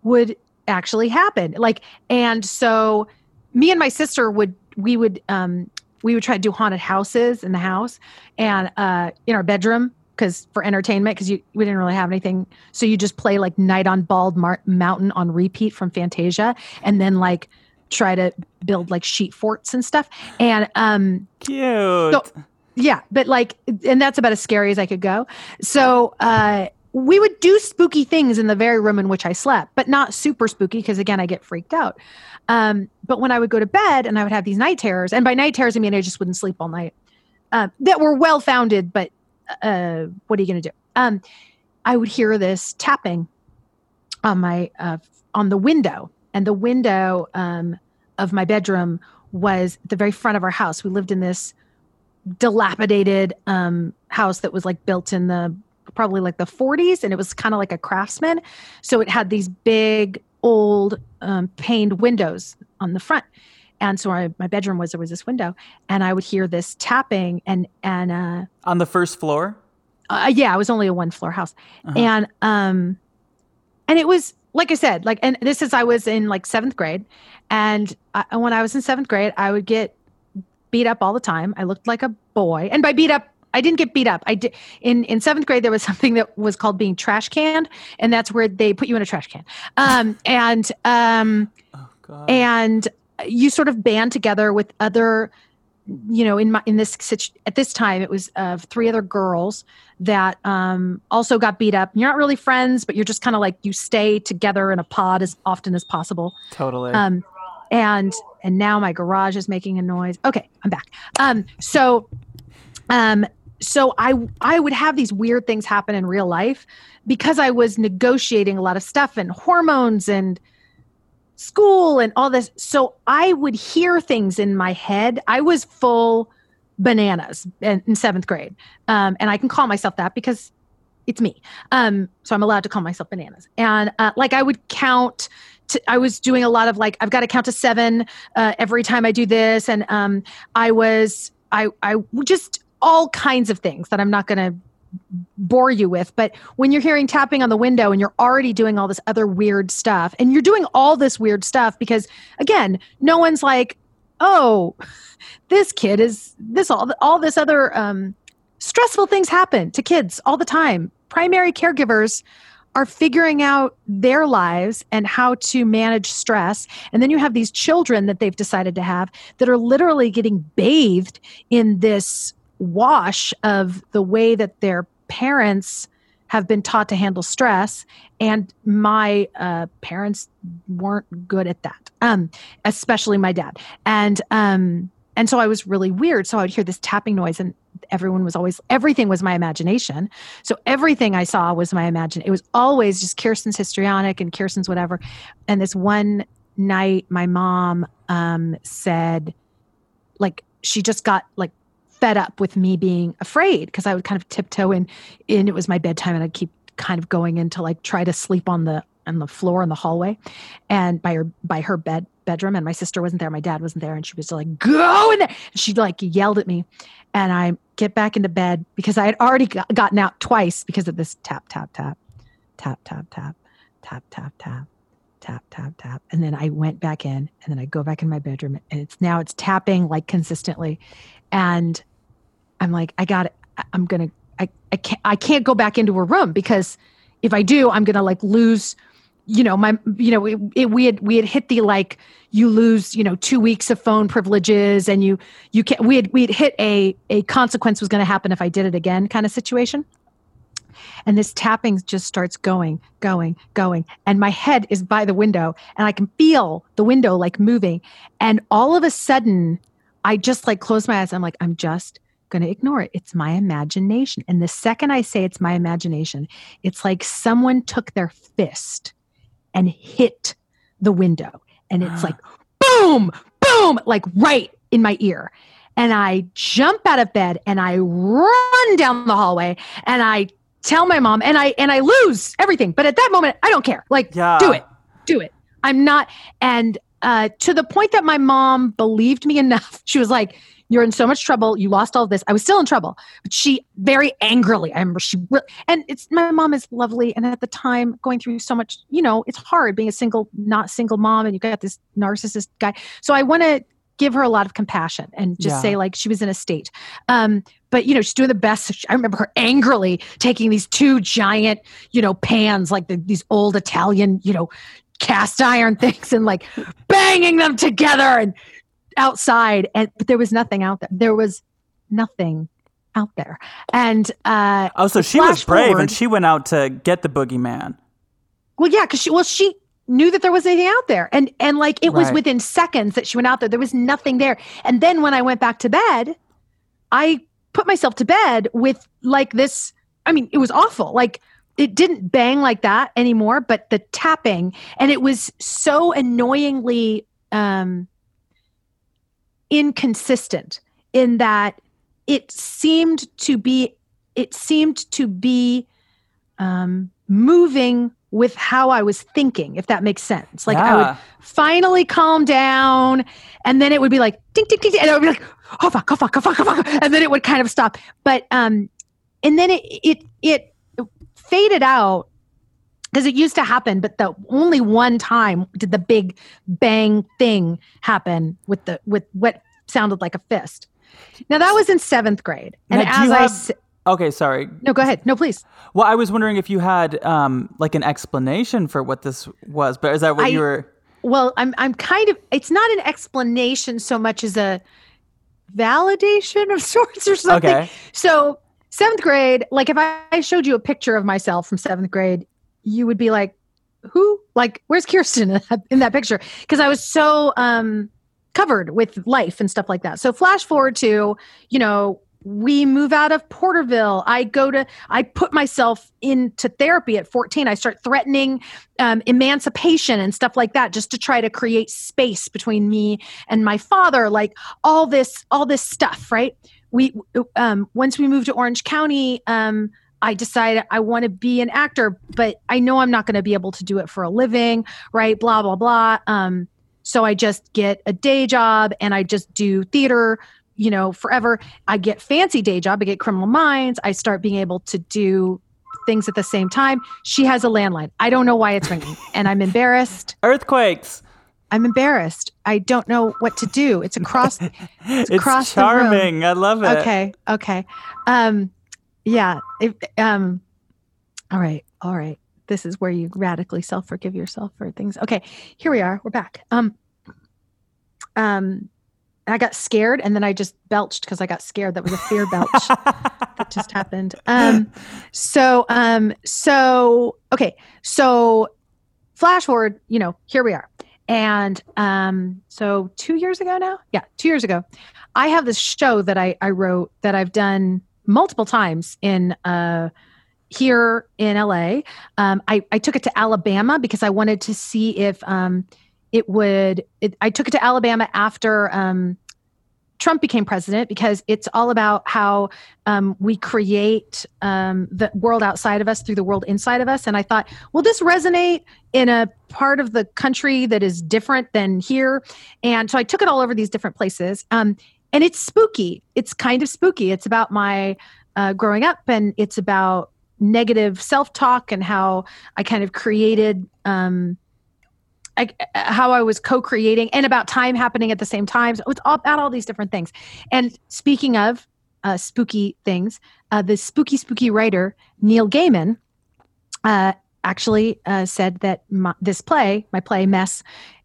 would actually happen. Like, and so me and my sister would we would um, we would try to do haunted houses in the house and uh, in our bedroom because for entertainment because we didn't really have anything. So you just play like night on bald Mar- mountain on repeat from fantasia and then like try to build like sheet forts and stuff. And um cute. So, yeah but like and that's about as scary as i could go. So uh we would do spooky things in the very room in which i slept but not super spooky because again i get freaked out. Um but when i would go to bed and i would have these night terrors and by night terrors i mean i just wouldn't sleep all night uh, that were well founded but uh, what are you going to do? Um, I would hear this tapping on my uh, on the window, and the window um, of my bedroom was the very front of our house. We lived in this dilapidated um, house that was like built in the probably like the 40s, and it was kind of like a craftsman. So it had these big old um, paned windows on the front and so my, my bedroom was there was this window and i would hear this tapping and and uh on the first floor uh, yeah it was only a one floor house uh-huh. and um and it was like i said like and this is i was in like seventh grade and I, when i was in seventh grade i would get beat up all the time i looked like a boy and by beat up I didn't get beat up. I did in in seventh grade. There was something that was called being trash canned, and that's where they put you in a trash can. Um, and um, oh, and you sort of band together with other you know in my in this at this time it was uh, three other girls that um, also got beat up. You're not really friends but you're just kind of like you stay together in a pod as often as possible. Totally. Um, and and now my garage is making a noise. Okay i'm back. Um so um so i i would have these weird things happen in real life because i was negotiating a lot of stuff and hormones and school and all this. So I would hear things in my head. I was full bananas in, in seventh grade. Um, and I can call myself that because it's me. Um, so I'm allowed to call myself bananas. And uh, like I would count. I was doing a lot of like I've got to count to seven uh, every time I do this, and um, I was I I just all kinds of things that I'm not going to bore you with. But when you're hearing tapping on the window and you're already doing all this other weird stuff, and you're doing all this weird stuff because, again, no one's like, oh, this kid is this all all this other um, stressful things happen to kids all the time. Primary caregivers are figuring out their lives and how to manage stress. And then you have these children that they've decided to have that are literally getting bathed in this wash of the way that their parents have been taught to handle stress and my uh, parents weren't good at that um, especially my dad. And um, and so i was really weird. So i would hear this tapping noise and everyone was always everything was my imagination. So everything i saw was my imagination it was always just kirsten's histrionic and kirsten's whatever. And this one night my mom um, said like she just got like fed up with me being afraid because I would kind of tiptoe in and it was my bedtime and I'd keep kind of going in to like try to sleep on the on the floor in the hallway and by her by her bed bedroom and my sister wasn't there my dad wasn't there and she was like go in there and she like yelled at me and i get back into bed because i had already got, gotten out twice because of this tap tap tap tap tap tap tap tap tap tap tap tap and then i went back in and then i go back in my bedroom and it's now it's tapping like consistently and I'm like, I got it. I'm gonna. I I can't. I can't go back into a room because if I do, I'm gonna like lose. You know, my. You know, it, it, we had we had hit the like you lose. You know, two weeks of phone privileges, and you you can't. We had we had hit a a consequence was going to happen if I did it again kind of situation. and this tapping just starts going, going, going. And my head is by the window and I can feel the window like moving. And all of a sudden, I just like close my eyes. I'm like, I'm just going to ignore it. It's my imagination. And the second I say it's my imagination, it's like someone took their fist and hit the window. And it's ah. like, boom, boom, like right in my ear. And I jump out of bed and I run down the hallway and I tell my mom and I and I lose everything. But at that moment, I don't care. Like, yeah. do it. Do it. I'm not and uh, to the point that my mom believed me enough. She was like, "You're in so much trouble. You lost all this." I was still in trouble, but she very angrily. I remember she really, and it's my mom is lovely, and at the time going through so much, you know, it's hard being a single, not single mom, and you got this narcissist guy. So I want to give her a lot of compassion and just yeah. say like she was in a state. Um, but you know she's doing the best. I remember her angrily taking these two giant, you know, pans like the, these old Italian, you know, cast iron things and like banging them together and outside and but there was nothing out there. There was nothing out there. And uh oh so she was brave forward, and she went out to get the boogeyman. Well yeah because she well she knew that there was anything out there. And and like it was within seconds that she went out there. There was nothing there. And then when i went back to bed i put myself to bed with like this i mean it was awful. Like it didn't bang like that anymore, but the tapping, and it was so annoyingly um, inconsistent in that it seemed to be it seemed to be um, moving with how I was thinking, if that makes sense. Like yeah. I would finally calm down, and then it would be like ding ding ding, and I would be like, oh fuck, oh fuck, oh fuck, oh fuck, and then it would kind of stop. But um, and then it it it faded out because it used to happen, but the only one time did the big bang thing happen with the with what sounded like a fist. Now that was in seventh grade, and now, as I have, okay, sorry, no, go ahead, no, please. Well, I was wondering if you had um like an explanation for what this was, but is that what I, you were? Well, I'm I'm kind of. It's not an explanation so much as a validation of sorts or something. Okay. So seventh grade, like if I showed you a picture of myself from seventh grade, you would be like, who? Like, where's Kirsten in that picture? Because I was so um, covered with life and stuff like that. So flash forward to, you know, we move out of Porterville. I go to, I put myself into therapy at 14. I start threatening um, emancipation and stuff like that just to try to create space between me and my father. Like all this, all this stuff, right? We um, once we moved to Orange County, um, I decided I want to be an actor, but I know I'm not going to be able to do it for a living, right? Blah blah blah. Um, so I just get a day job and I just do theater, you know, forever. I get fancy day job. I get Criminal Minds. I start being able to do things at the same time. She has a landline. I don't know why it's ringing, and I'm embarrassed. Earthquakes. I'm embarrassed. I don't know what to do. It's across. It's, it's across charming. I love it. Okay. Okay. Um, yeah. If, um, all right. All right. This is where you radically self forgive yourself for things. Okay. Here we are. We're back. Um, um, I got scared and then I just belched because I got scared. That was a fear belch that just happened. Um, so, um, so, okay. So, flash forward, you know, here we are. And um, so two years ago now, yeah, two years ago, I have this show that I, I wrote that I've done multiple times in uh, here in LA. Um, I, I took it to Alabama because I wanted to see if um, it would. It, I took it to Alabama after um, Trump became president because it's all about how um, we create um, the world outside of us through the world inside of us. And I thought, will this resonate in a part of the country that is different than here? And so I took it all over these different places. Um, and it's spooky. It's kind of spooky. It's about my uh, growing up and it's about negative self talk and how I kind of created. Um, How I was co-creating and about time happening at the same time. So it's all about all these different things. And speaking of uh, spooky things, uh, the spooky spooky writer Neil Gaiman uh, actually uh, said that my, this play, my play Mess,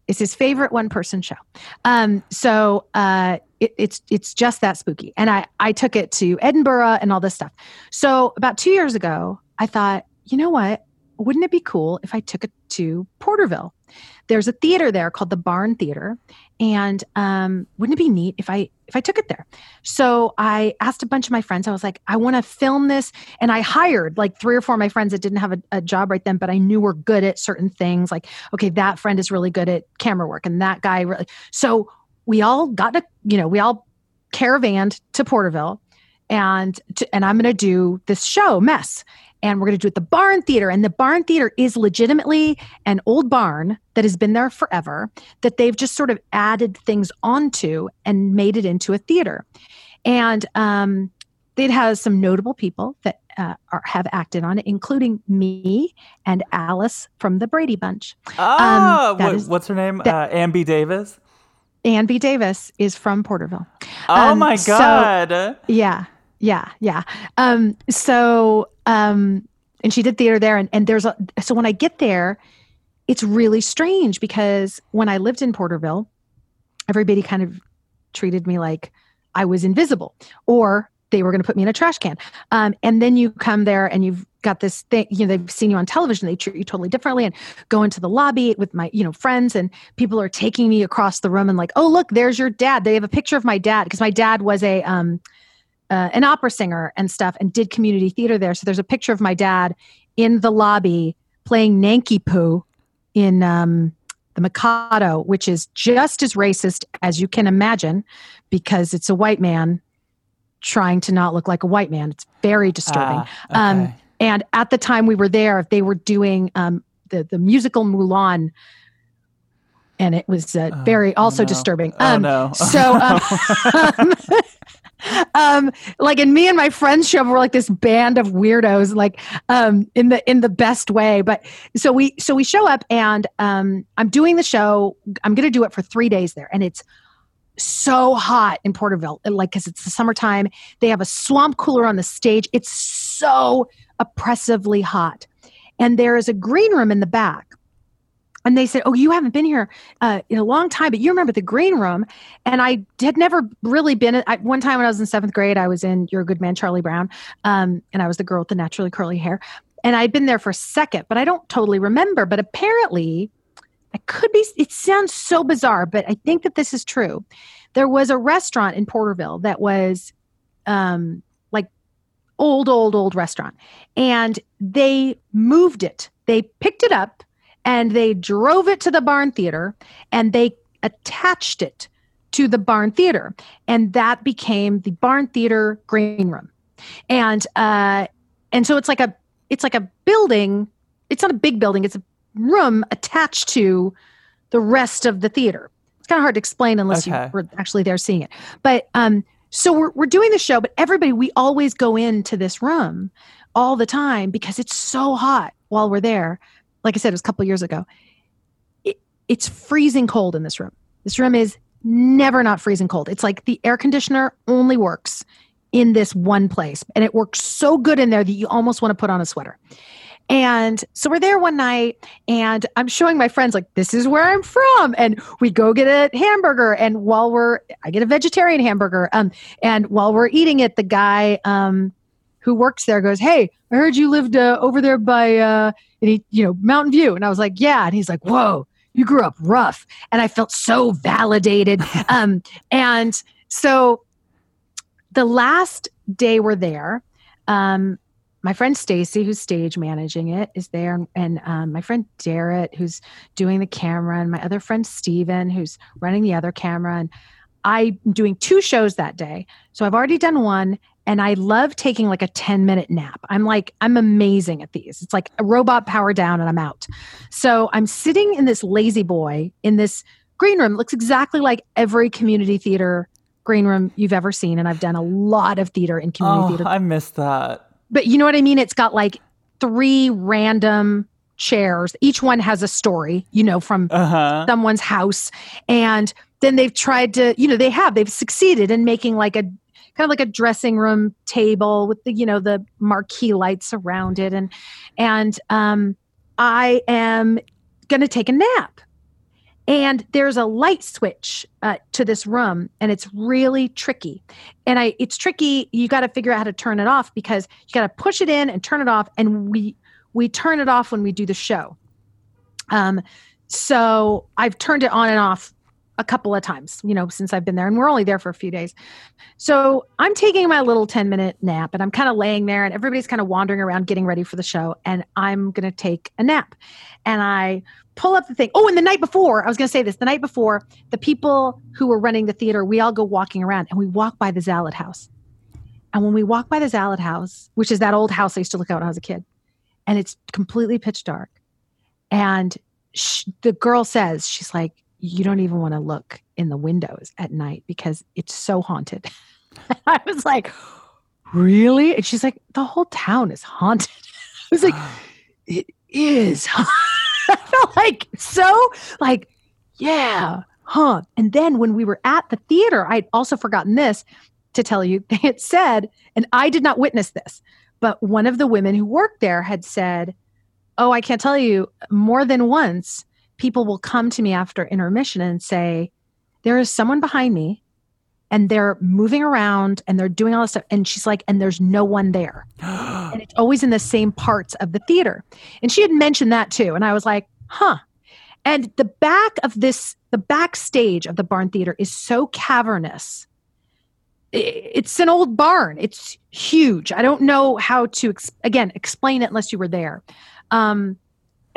is his favorite one-person show. Um, so uh, it, it's it's just that spooky. And I I took it to Edinburgh and all this stuff. So about two years ago, I thought, you know what? Wouldn't it be cool if I took it to Porterville? There's a theater there called the Barn Theater, and um, wouldn't it be neat if I if I took it there? So I asked a bunch of my friends. I was like, I want to film this, and I hired like three or four of my friends that didn't have a, a job right then, but I knew were good at certain things. Like, okay, that friend is really good at camera work, and that guy really. So we all got to, you know, we all caravanned to Porterville and to, and I'm going to do this show mess and we're going to do it at the barn theater and the barn theater is legitimately an old barn that has been there forever that they've just sort of added things onto and made it into a theater and um, it has some notable people that uh, are, have acted on it including me and alice from the brady bunch oh um, what, is, what's her name that, uh, Ann B. Davis Ann B. Davis is from Porterville. Oh um, my God. So, yeah. Yeah. Yeah. Um, so, um, and she did theater there. And, and there's a, so when I get there, it's really strange because when I lived in Porterville, everybody kind of treated me like I was invisible or they were going to put me in a trash can. Um, and then you come there and you've got this thing, you know, they've seen you on television, they treat you totally differently and go into the lobby with my, you know, friends and people are taking me across the room and like, oh, look, there's your dad. They have a picture of my dad because my dad was a, um, uh, an opera singer and stuff and did community theater there. So there's a picture of my dad in the lobby playing Nanki-Poo in, um, the Mikado, which is just as racist as you can imagine because it's a white man trying to not look like a white man. It's very disturbing. Ah, okay. um, and at the time we were there, they were doing um, the the musical Mulan, and it was uh, oh, very also no. disturbing. Oh, um, no. so, um, um, like, and me and my friends show up were like this band of weirdos, like um, in the in the best way. But so we so we show up, and um, I'm doing the show. I'm going to do it for three days there, and it's so hot in Porterville, like because it's the summertime. They have a swamp cooler on the stage. It's so oppressively hot. And there is a green room in the back. And they said, Oh, you haven't been here uh, in a long time, but you remember the green room. And I had never really been. I, one time when I was in seventh grade, I was in You're a Good Man, Charlie Brown. Um, and I was the girl with the naturally curly hair. And I'd been there for a second, but I don't totally remember. But apparently, I could be, it sounds so bizarre, but I think that this is true. There was a restaurant in Porterville that was um, like old, old, old restaurant. And they moved it. They picked it up and they drove it to the barn theater and they attached it to the barn theater. And that became the barn theater green room. And uh, and so it's like a it's like a building. It's not a big building. It's a room attached to the rest of the theater. It's kind of hard to explain unless okay. you were actually there seeing it. But um, so we're we're doing the show, but everybody we always go into this room all the time because it's so hot while we're there. Like I said, it was a couple years ago. It, it's freezing cold in this room. This room is never not freezing cold. It's like the air conditioner only works in this one place, and it works so good in there that you almost want to put on a sweater. And so we're there one night and I'm showing my friends, like, this is where I'm from. And we go get a hamburger. And while we're, I get a vegetarian hamburger. Um, and while we're eating it, the guy, um, who works there goes, Hey, I heard you lived uh, over there by, uh, he, you know, Mountain View. And I was like, Yeah. And he's like, Whoa, you grew up rough. And I felt so validated. um, and so the last day we're there, um, my friend Stacy, who's stage managing it, is there, and, and um, my friend Darrett, who's doing the camera, and my other friend Steven, who's running the other camera. And I'm doing two shows that day. So I've already done one, and I love taking like a 10 minute nap. I'm like, I'm amazing at these. It's like a robot power down, and I'm out. So I'm sitting in this lazy boy in this green room. It looks exactly like every community theater green room you've ever seen. And I've done a lot of theater in community oh, theater. I miss that but you know what I mean? It's got like three random chairs. Each one has a story, you know, from uh-huh. someone's house. And then they've tried to, you know, they have, they've succeeded in making like a kind of like a dressing room table with the, you know, the marquee lights around it. And, and, um, I am going to take a nap. and there's a light switch uh, to this room and it's really tricky and i it's tricky you got to figure out how to turn it off because you got to push it in and turn it off and we we turn it off when we do the show um so i've turned it on and off a couple of times, you know, since I've been there, and we're only there for a few days. So I'm taking my little 10 minute nap and I'm kind of laying there, and everybody's kind of wandering around getting ready for the show. And I'm going to take a nap. And I pull up the thing. Oh, and the night before, I was going to say this the night before, the people who were running the theater, we all go walking around and we walk by the Zalud house. And when we walk by the Zalud house, which is that old house I used to look at when I was a kid, and it's completely pitch dark. And she, the girl says, she's like, you don't even want to look in the windows at night because it's so haunted. I was like, really? And she's like, the whole town is haunted. I was like, it is. I felt like so like, yeah, huh. And then when we were at the theater, I'd also forgotten this to tell you. They had said, and I did not witness this, but one of the women who worked there had said, Oh, I can't tell you more than once people will come to me after intermission and say, There is someone behind me and they're moving around and they're doing all this stuff. And she's like, and there's no one there. and it's always in the same parts of the theater. And she had mentioned that too. And I was like, huh. And the back of this, the backstage of the barn theater is so cavernous. It's an old barn. It's huge. I don't know how to, ex- again, explain it unless you were there. Um,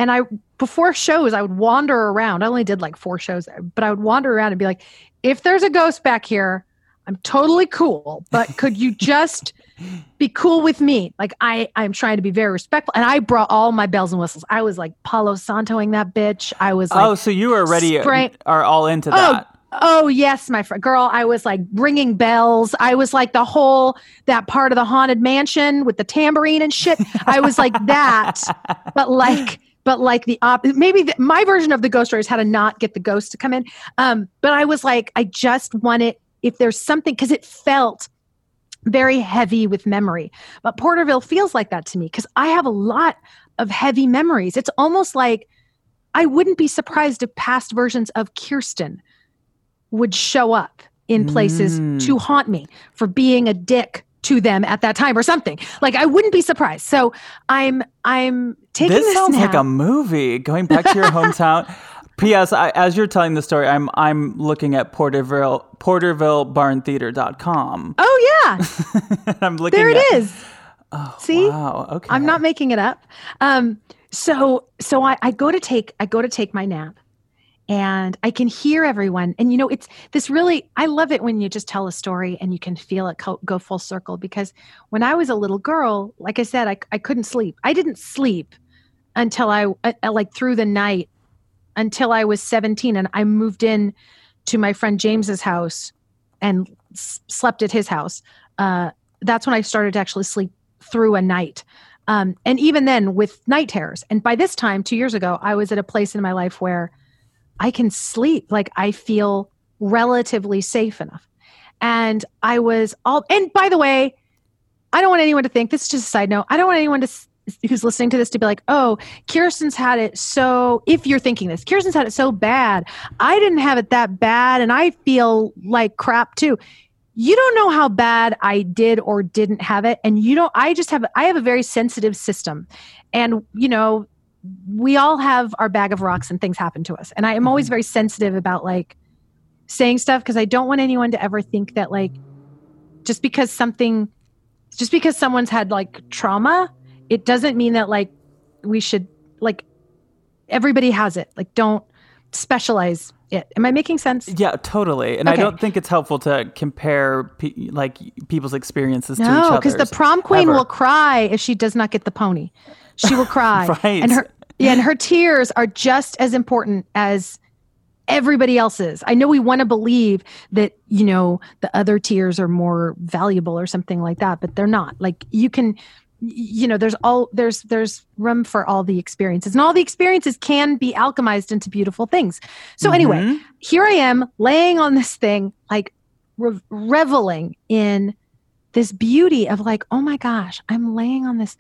and I before shows, I would wander around. I only did like four shows, but I would wander around and be like, if there's a ghost back here, I'm totally cool, but could you just be cool with me? Like I, I'm trying to be very respectful. And I brought all my bells and whistles. I was like Palo Santoing that bitch. I was like, Oh, so you were ready uh, spray- are all into oh, that. Oh yes, my friend, girl. I was like ringing bells. I was like the whole that part of the haunted mansion with the tambourine and shit. I was like that, but like but like the op maybe the, my version of the ghost story is how to not get the ghost to come in um but i was like i just want it if there's something because it felt very heavy with memory but porterville feels like that to me because i have a lot of heavy memories it's almost like i wouldn't be surprised if past versions of kirsten would show up in places mm. to haunt me for being a dick to them at that time or something. Like I wouldn't be surprised. So I'm I'm taking this, sounds now. like a movie. Going back to your hometown. P.S. I, as you're telling the story, I'm I'm looking at Porterville PortervilleBarnTheater.com. Oh yeah, I'm looking. There it at, is. Oh, See, wow. Okay, I'm not making it up. Um, so so I, I go to take I go to take my nap, and I can hear everyone. And you know, it's this really, I love it when you just tell a story and you can feel it go full circle because when I was a little girl, like I said, I, I couldn't sleep. I didn't sleep until I, uh, uh like through the night until I was 17 and I moved in to my friend James's house and s- slept at his house. Uh, that's when I started to actually sleep through a night. Um, and even then with night terrors. And by this time, two years ago, I was at a place in my life where I can sleep. Like I feel relatively safe enough. And I was all, and by the way, I don't want anyone to think this is just a side note. I don't want anyone to who's listening to this to be like, oh, Kirsten's had it so. If you're thinking this, Kirsten's had it so bad. I didn't have it that bad, and I feel like crap too. You don't know how bad I did or didn't have it, and you don't. I just have. I have a very sensitive system, and you know, we all have our bag of rocks and things happen to us. And I am always mm-hmm. very sensitive about like saying stuff because I don't want anyone to ever think that like just because something just because someone's had like trauma, it doesn't mean that like we should like everybody has it. Like don't specialize it. Am I making sense? Yeah, totally. And okay. I don't think it's helpful to compare pe- like people's experiences no, to each other. because the prom queen ever. will cry if she does not get the pony. She will cry. right. And her yeah, and her tears are just as important as everybody else's. I know we want to believe that, you know, the other tears are more valuable or something like that, but they're not. Like you can you know there's all there's there's room for all the experiences and all the experiences can be alchemized into beautiful things so mm-hmm. anyway here i am laying on this thing like re- reveling in this beauty of like oh my gosh i'm laying on this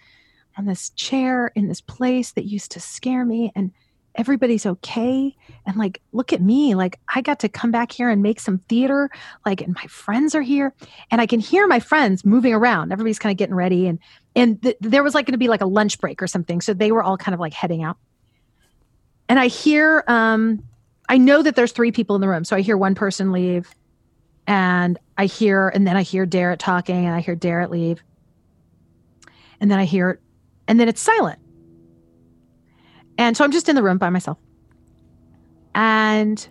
on this chair in this place that used to scare me and everybody's okay. And like look at me like i got to come back here and make some theater like and my friends are here and i can hear my friends moving around. Everybody's kind of getting ready and and th- there was like going to be like a lunch break or something so they were all kind of like heading out. And i hear um i know that there's three people in the room so i hear one person leave and i hear and then i hear darrett talking and i hear darrett leave and then i hear and then it's silent and so I'm just in the room by myself. And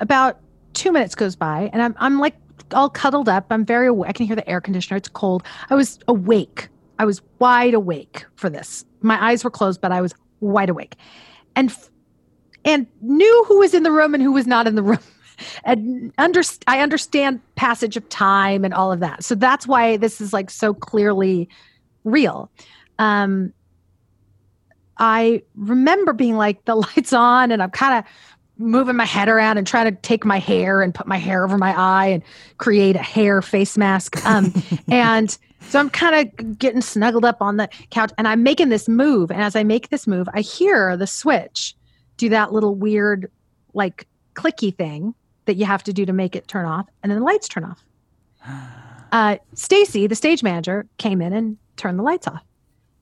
about two minutes goes by, and I'm, I'm like all cuddled up. I'm very awake. I can hear the air conditioner. It's cold. I was awake. I was wide awake for this. My eyes were closed, but I was wide awake. And and knew who was in the room and who was not in the room. and under, I understand passage of time and all of that. So that's why this is like so clearly real. Um, I remember being like, the lights on, and I'm kind of moving my head around and trying to take my hair and put my hair over my eye and create a hair face mask. Um, and so I'm kind of getting snuggled up on the couch and I'm making this move. And as I make this move, I hear the switch do that little weird, like clicky thing that you have to do to make it turn off. And then the lights turn off. Uh, Stacy, the stage manager, came in and turned the lights off.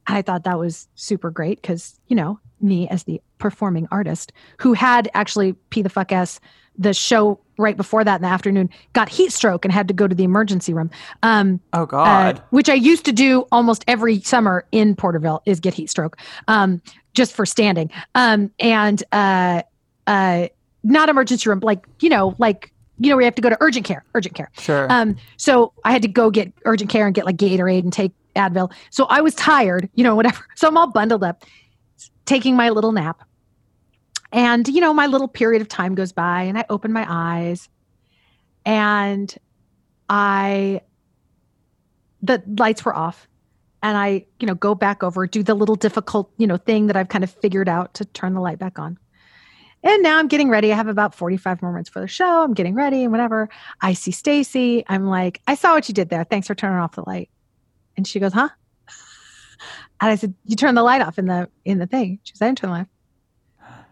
I thought that was super great because, you know, me as the performing artist who had actually P the fuck S the show right before that in the afternoon got heat stroke and had to go to the emergency room. Um, oh God! Uh, which I used to do almost every summer in Porterville is get heat stroke, um, just for standing. Um, and uh, uh, not emergency room, like you know, like you know, we have to go to urgent care, urgent care. Sure. Um, so I had to go get urgent care and get like Gatorade and take Advil. So I was tired, you know, whatever. So I'm all bundled up, taking my little nap. And, you know, my little period of time goes by and I open my eyes and I, the lights were off. And I, you know, go back over, do the little difficult, you know, thing that I've kind of figured out to turn the light back on. And now I'm getting ready. I have about 45 more minutes for the show. I'm getting ready and whatever. I see Stacy. I'm like, I saw what you did there. Thanks for turning off the light. And she goes, huh? And I said, you turned the light off in the in the thing. She said, I didn't turn the light.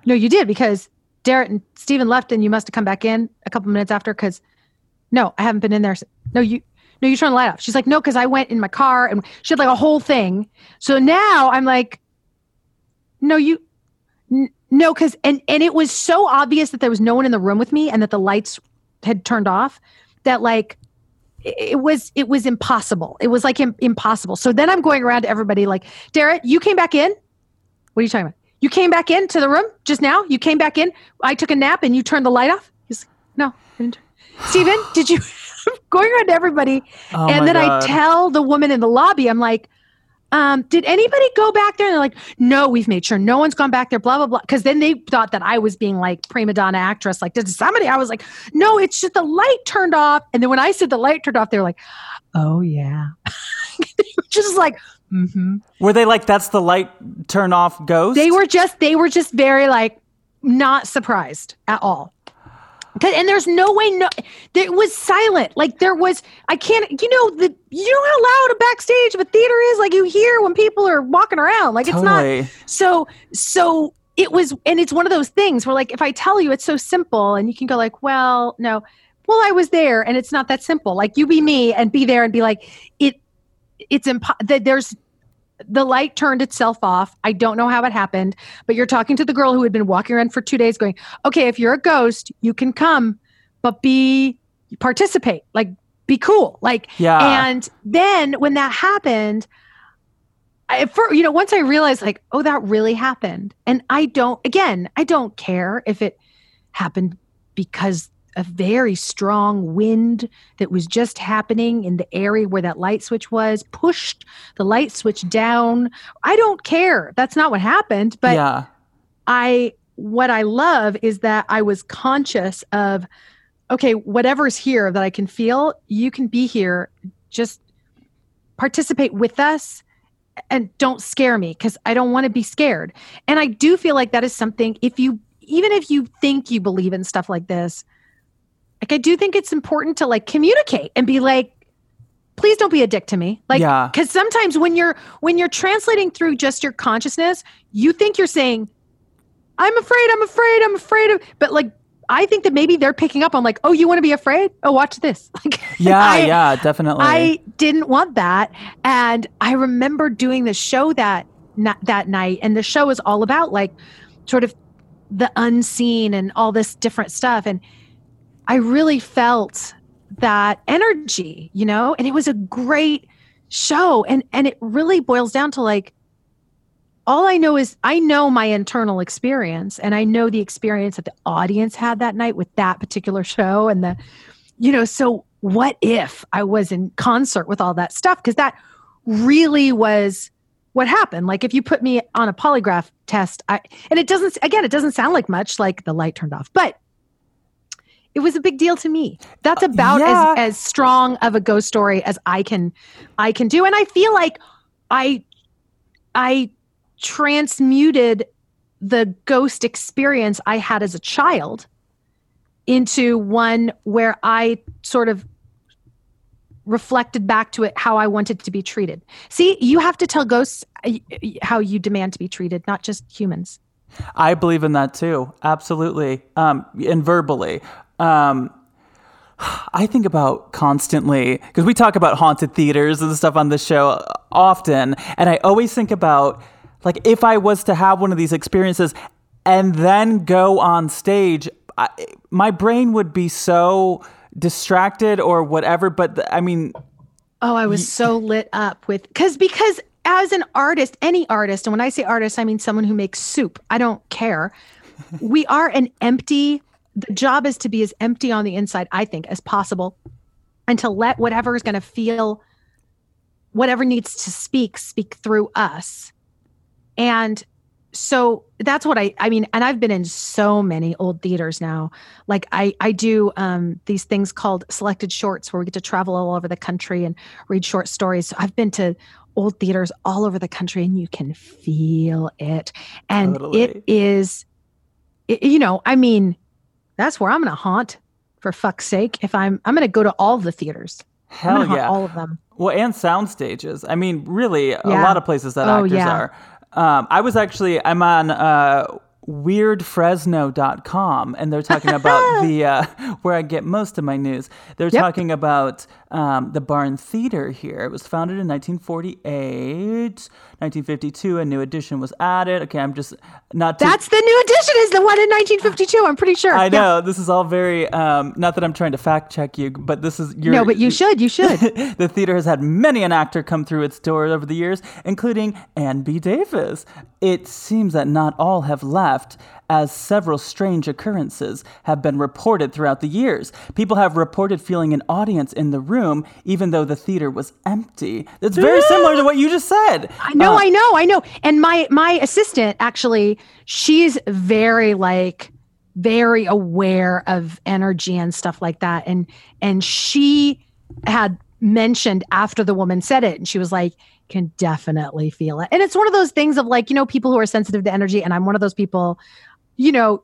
No, you did because Derek and Steven left and you must have come back in a couple minutes after because no, I haven't been in there. No, you no, you turned the light off. She's like, no, because I went in my car and she had like a whole thing. So now I'm like, no, you n- no, because and and it was so obvious that there was no one in the room with me and that the lights had turned off that like it was it was impossible. It was like Im- impossible. So then I'm going around to everybody like, Darrett, you came back in. What are you talking about? You came back into the room just now. You came back in. I took a nap and you turned the light off. He's like, no, I didn't. Steven, did you? I'm going around to everybody, oh and then God. I tell the woman in the lobby, I'm like, um, did anybody go back there? And they're like, no, we've made sure no one's gone back there, blah, blah, blah. Cause then they thought that I was being like prima donna actress. Like, did somebody? I was like, no, it's just the light turned off. And then when I said the light turned off, they were like, oh, yeah. just like, mm-hmm. Were they like, that's the light turn off ghost? They were just, they were just very like, not surprised at all and there's no way no it was silent. Like there was i can't you know the you know how loud a backstage of a theater is? Like you hear when people are walking around. Like totally. it's not so so it was and it's one of those things where like if i tell you it's so simple and you can go like well no. Well i was there and it's not that simple. Like you be me and be there and be like it it's impo- there's the light turned itself off. I don't know how it happened, but you're talking to the girl who had been walking around for two days going, okay, if you're a ghost, you can come, but be participate, like be cool. Like, yeah. And then when that happened, I, for, you know, once I realized like, oh, that really happened. And I don't, again, I don't care if it happened because a very strong wind that was just happening in the area where that light switch was, pushed the light switch down. I don't care. That's not what happened. But yeah. I, what I love is that I was conscious of, okay, whatever's here that I can feel, you can be here. Just participate with us and don't scare me because I don't want to be scared. And I do feel like that is something, if you, even if you think you believe in stuff like this, like I do think it's important to like communicate and be like, please don't be a dick to me. Like, yeah. cause sometimes when you're, when you're translating through just your consciousness, you think you're saying, I'm afraid, I'm afraid, I'm afraid of, but like, I think that maybe they're picking up on like, oh, you want to be afraid? Oh, watch this. Like, yeah, I, yeah, definitely. I didn't want that, and I remember doing the show that that night, and the show was all about like, sort of, the unseen and all this different stuff, and I really felt that energy, you know, and it was a great show, and and it really boils down to like all I know is I know my internal experience and I know the experience that the audience had that night with that particular show and the you know so what if I was in concert with all that stuff? Because that really was what happened. Like if you put me on a polygraph test I and it doesn't again it doesn't sound like much like the light turned off but it was a big deal to me that's uh, about yeah. as as strong of a ghost story as I can I can do and I feel like I I transmuted the ghost experience I had as a child into one where I sort of reflected back to it how I wanted to be treated. See, you have to tell ghosts uh, how you demand to be treated, not just humans. I believe in that too. Absolutely. Um, and verbally. Um, I think about constantly because we talk about haunted theaters and stuff on the show often, and I always think about like if I was to have one of these experiences and then go on stage, I, my brain would be so distracted or whatever. But I mean, oh, I was y- so lit up with because because as an artist, any artist, and when I say artist, I mean someone who makes soup. I don't care. we are an empty. The job is to be as empty on the inside, I think, as possible, and to let whatever is going to feel, whatever needs to speak, speak through us. And so that's what I I mean and I've been in so many old theaters now. Like I I do um these things called selected shorts where we get to travel all over the country and read short stories. So I've been to old theaters all over the country and you can feel it. And totally. it is it, you know, I mean that's where I'm going to haunt for fuck's sake if I'm I'm going to go to all the theaters. Hell yeah. All of them. Well, and sound stages. I mean, really, yeah. a lot of places that oh, actors yeah. are. Um, I was actually I'm on uh, weirdfresno.com and they're talking about the uh, where I get most of my news. They're yep. talking about um, the Barn Theater here. It was founded in 1948. 1952, a new edition was added. Okay, I'm just not. That's the new edition. Is the one in 1952? I'm pretty sure. I know yeah. this is all very. Um, not that I'm trying to fact check you, but this is your. No, but you should. You should. the theater has had many an actor come through its doors over the years, including Ann B. Davis. It seems that not all have left as several strange occurrences have been reported throughout the years. People have reported feeling an audience in the room, even though the theater was empty. That's very similar to what you just said. I know, uh, I know, I know. And my my assistant actually, she's very like very aware of energy and stuff like that. And and she had mentioned after the woman said it, and she was like, can definitely feel it. And it's one of those things of like, you know, people who are sensitive to energy. And I'm one of those people you know,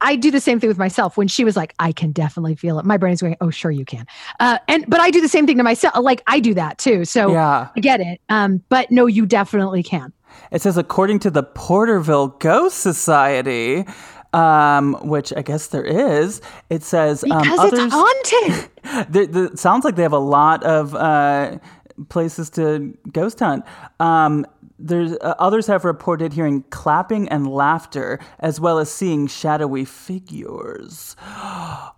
I do the same thing with myself. When she was like, I can definitely feel it. My brain's going, oh, sure you can. Uh, and, but I do the same thing to myself. Like I do that too. So yeah. I get it. Um, but no, you definitely can. It says, according to the Porterville Ghost Society, um, which I guess there is. It says um, because others, it's haunted. sounds like they have a lot of uh, places to ghost hunt. Um, there's uh, others have reported hearing clapping and laughter as well as seeing shadowy figures.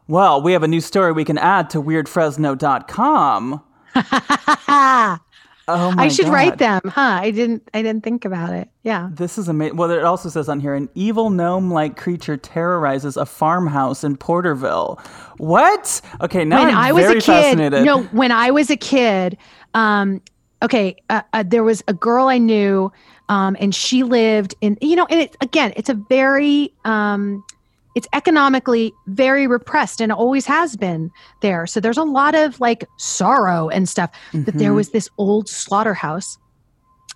Well, we have a new story we can add to weirdfresno.com. Oh I should God. write them, huh? I didn't. I didn't think about it. Yeah. This is amazing. Well, it also says on here, an evil gnome-like creature terrorizes a farmhouse in Porterville. What? Okay, now when I'm I was very a kid, fascinated. No, when I was a kid, um, okay, uh, uh, there was a girl I knew, um, and she lived in, you know, and it, again, it's a very, um, it's economically very repressed and always has been there. So there's a lot of like sorrow and stuff. Mm-hmm. But there was this old slaughterhouse,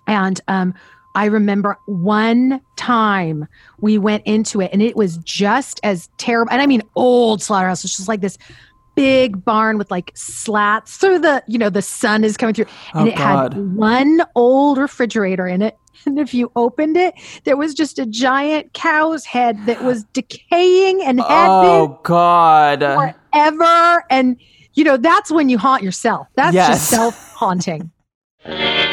and um, I remember one time we went into it, and it was just as terrible. And I mean, old slaughterhouse. It's just like this big barn with like slats so the, you know, the sun is coming through. Oh, and Oh, it God. had one old refrigerator in it. And if you opened it, there was just a giant cow's head that was decaying and had Oh God. been forever. And, you know, that's when you haunt yourself. That's Yes. just self haunting.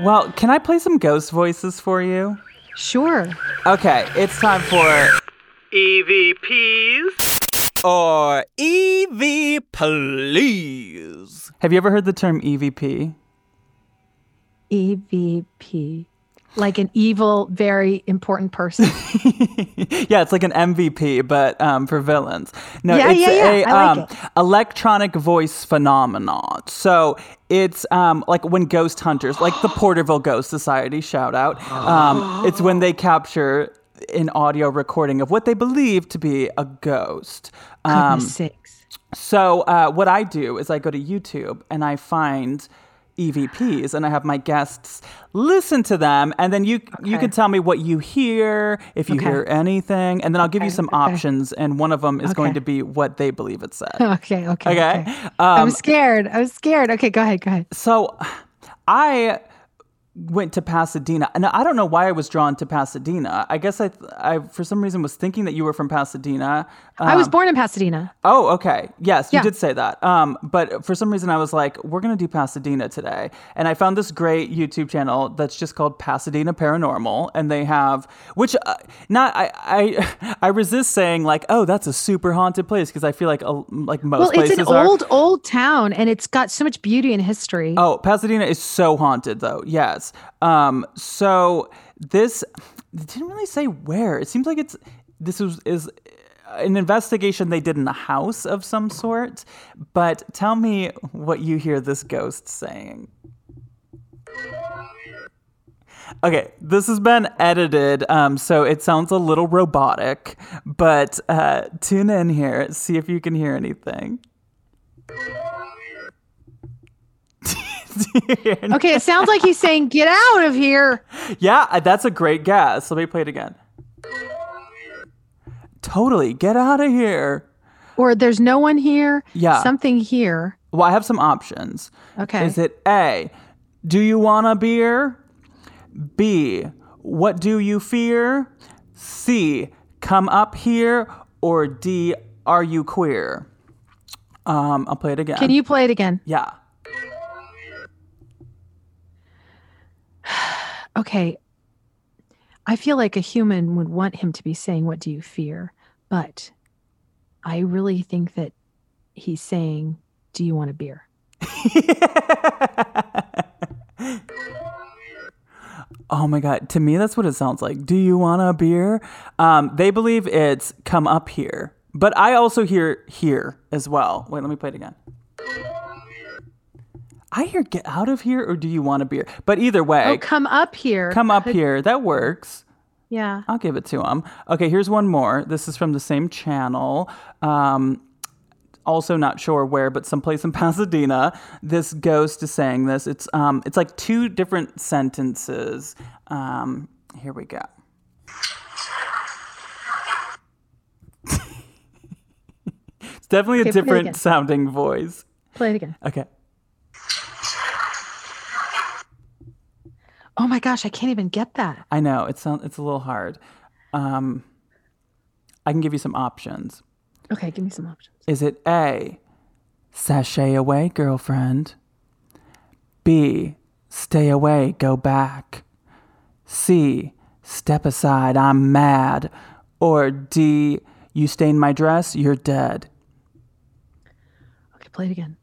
Well, can I play some ghost voices for you? Sure. Okay, it's time for EVPs or EV Please. Have you ever heard the term EVP? EVP. Like an evil, very important person. yeah, it's like an MVP, but um, for villains. No, Yeah, it's yeah, a yeah, I like um, electronic voice phenomenon. So it's um, like when ghost hunters, like the Porterville Ghost Society, shout out. Um, it's when they capture an audio recording of what they believe to be a ghost. Um, Goodness sakes. so uh, what I do is I go to YouTube and I find EVPs and I have my guests listen to them and then you you can tell me what you hear if you Okay. hear anything and then I'll give you some okay. options and one of them is going to be what they believe it said. Okay, okay. Okay. okay. I'm Um, scared. I'm scared. Okay, go ahead. Go ahead. so I went to Pasadena and I don't know why I was drawn to Pasadena. I guess I I for some reason was thinking that you were from Pasadena. I was Um, born in Pasadena. Oh, okay. Yes, you Yeah. did say that. Um, but for some reason, I was like, we're going to do Pasadena today. And I found this great YouTube channel that's just called Pasadena Paranormal. And they have, which, uh, not, I, I, I resist saying, like, oh, that's a super haunted place because I feel like, a, like most Well, it's an are. old, old town, and it's got so much beauty and history. Oh, Pasadena is so haunted, though. Yes. Um. So this didn't really say where. It seems like it's this was is an investigation they did in a house of some sort. But tell me what you hear this ghost saying. Okay, this has been edited, um, so it sounds a little robotic. But uh, tune in here, see if you can hear anything. Okay, it sounds like he's saying, "Get out of here." Yeah, uh, that's a great guess. Let me play it again. Totally. Get out of here. Or there's no one here. Yeah. Something here. Well, I have some options. Okay. Is it A, do you want a beer? B, what do you fear? C, come up here? Or D, are you queer? Um, I'll play it again. Can you play it again? Yeah. Okay. I feel like a human would want him to be saying, What do you fear? But I really think that he's saying, Do you want a beer? Oh my god! To me, that's what it sounds like. Do you want a beer? Um, they believe it's come up here, but I also hear here as well. Wait, let me play it again. I hear get out of here, or do you want a beer? But either way, Oh, come up here. come up here. That works. Yeah. I'll give it to him. Okay, here's one more. This is from the same channel. Um, also not sure where, but someplace in Pasadena. This ghost is saying this. It's um, it's like two different sentences. Um, here we go. it's definitely Okay, a different sounding voice. Play it again. Okay. Oh my gosh, I can't even get that. I know it sounds it's a little hard. Um, I can give you some options. Okay, give me some options. Is it A, sashay away, girlfriend? B, stay away, go back? C, step aside, I'm mad? Or D, you stain my dress, you're dead? Okay, play it again.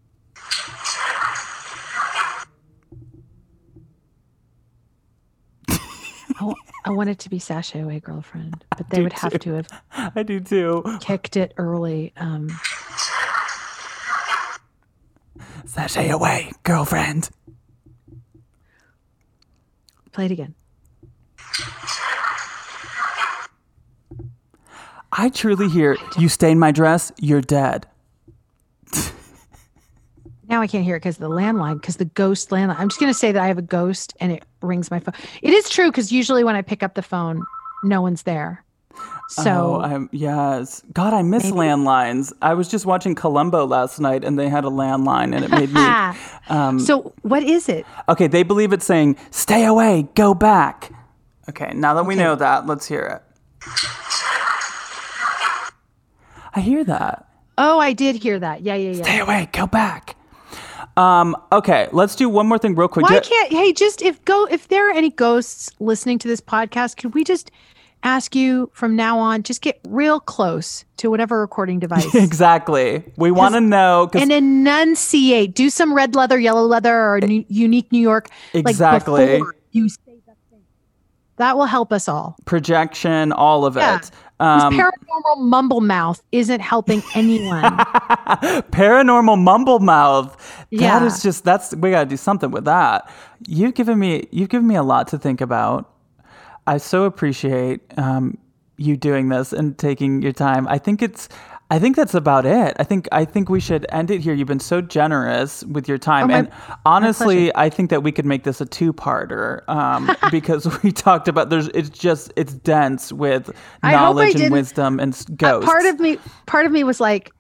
I, wa- I want it to be sashay away, girlfriend, but they would have to have I do too. kicked it early. Um, Sashay away, girlfriend. play it again. I truly hear, you stain my dress, you're dead. Now I can't hear it because of the landline, because the ghost landline. I'm just going to say that I have a ghost and it rings my phone. It is true because usually when I pick up the phone, no one's there. So oh, I'm, yes, God, I miss maybe. landlines. I was just watching Columbo last night, and they had a landline, and it made me. Um, so what is it? Okay, they believe it's saying "Stay away, go back." Okay, now that okay. we know that, let's hear it. I hear that. Oh, I did hear that. Yeah, yeah, yeah. Stay away, go back. Um, okay, let's do one more thing real quick. Why can't hey just if go if there are any ghosts listening to this podcast, could we just ask you from now on just get real close to whatever recording device. exactly. We want to know and enunciate. Do some red leather, yellow leather, or new, unique New York. Exactly. Like you say that thing. That will help us all. Projection, all of yeah. it. Um, paranormal mumble mouth isn't helping anyone. paranormal mumble mouth. Yeah. That is just that's we gotta do something with that. You've given me you've given me a lot to think about. I so appreciate um, you doing this and taking your time. I think it's I think that's about it. I think I think we should end it here. You've been so generous with your time, oh, my, and honestly, I think that we could make this a two-parter um, because we talked about there's it's just it's dense with knowledge and wisdom and ghosts. Uh, part of me, part of me was like,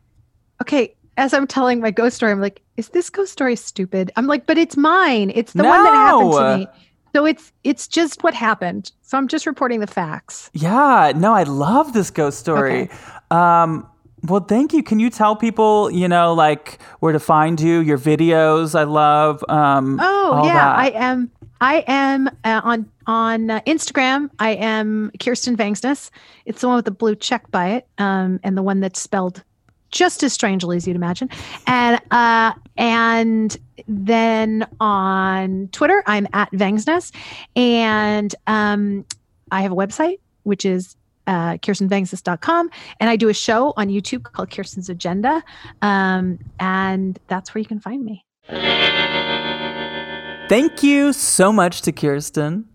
okay, as I'm telling my ghost story, I'm like, is this ghost story stupid? I'm like, but it's mine. It's the no. one that happened to me. So it's it's just what happened. So I'm just reporting the facts. Yeah, no, I love this ghost story. Okay. Um, well, thank you. Can you tell people, you know, like where to find you, your videos? I love. Um, oh yeah, that. I am. I am uh, on on uh, Instagram. I am Kirsten Vangsness. It's the one with the blue check by it, um, and the one that's spelled just as strangely as you'd imagine. And uh, and then on Twitter, I'm at Vangsness, and um, I have a website which is uh, kirstenvangsness.com. And I do a show on YouTube called Kirsten's Agenda. Um, and that's where you can find me. Thank you so much to Kirsten.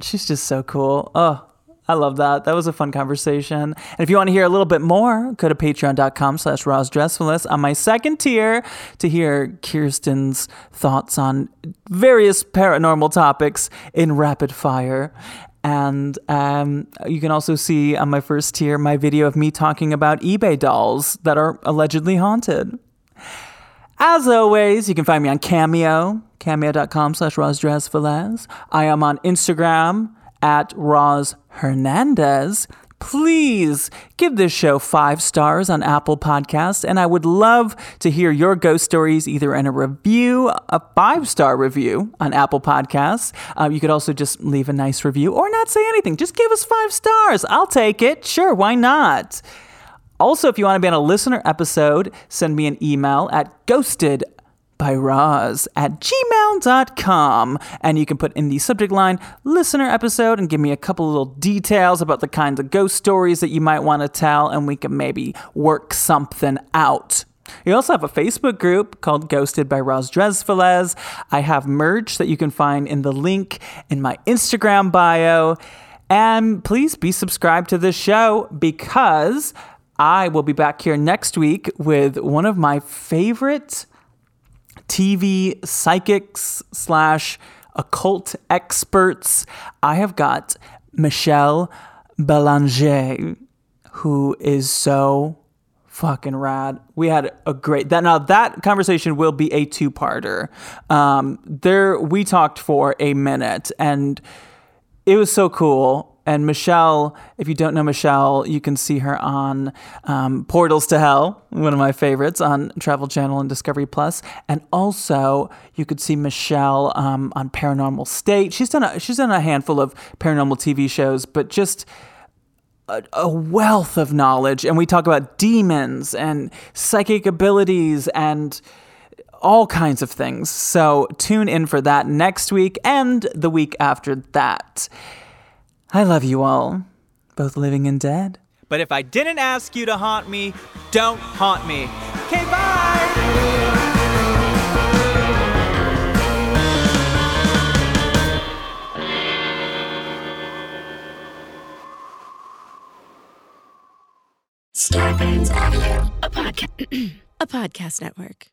She's just so cool. Oh, I love that. That was a fun conversation. And if you want to hear a little bit more, go to patreon.com slash rozdrezfalez on my second tier to hear Kirsten's thoughts on various paranormal topics in rapid fire. And um, you can also see on my first tier my video of me talking about eBay dolls that are allegedly haunted. As always, you can find me on Cameo, cameo.com slash rozdrezfalez. I am on Instagram at Roz Hernandez please give this show five stars on Apple Podcasts. And I would love to hear your ghost stories either in a review, a five star review on Apple Podcasts. Uh, you could also just leave a nice review or not say anything. Just give us five stars. I'll take it. Sure, why not? Also, if you want to be on a listener episode, send me an email at ghosted by Roz at gmail.com. And you can put in the subject line listener episode and give me a couple little details about the kinds of ghost stories that you might want to tell, and we can maybe work something out. We also have a Facebook group called Ghosted by Roz Drezfalez. I have merch that you can find in the link in my Instagram bio. And please be subscribed to this show because I will be back here next week with one of my favorite TV psychics slash occult experts. I have got Michelle Belanger, who is so fucking rad. We had a great that now that conversation will be a two parter. Um, there we talked for a minute and it was so cool and Michelle, if you don't know Michelle, you can see her on um, Portals to Hell, one of my favorites on Travel Channel and Discovery Plus. And also, you could see Michelle um, on Paranormal State. She's done a, she's done a handful of paranormal TV shows, but just a, a wealth of knowledge. And we talk about demons and psychic abilities and all kinds of things. So tune in for that next week and the week after that. I love you all, both living and dead. But if I didn't ask you to haunt me, don't haunt me. Okay, bye! Starburns Audio, a, podca- a podcast network.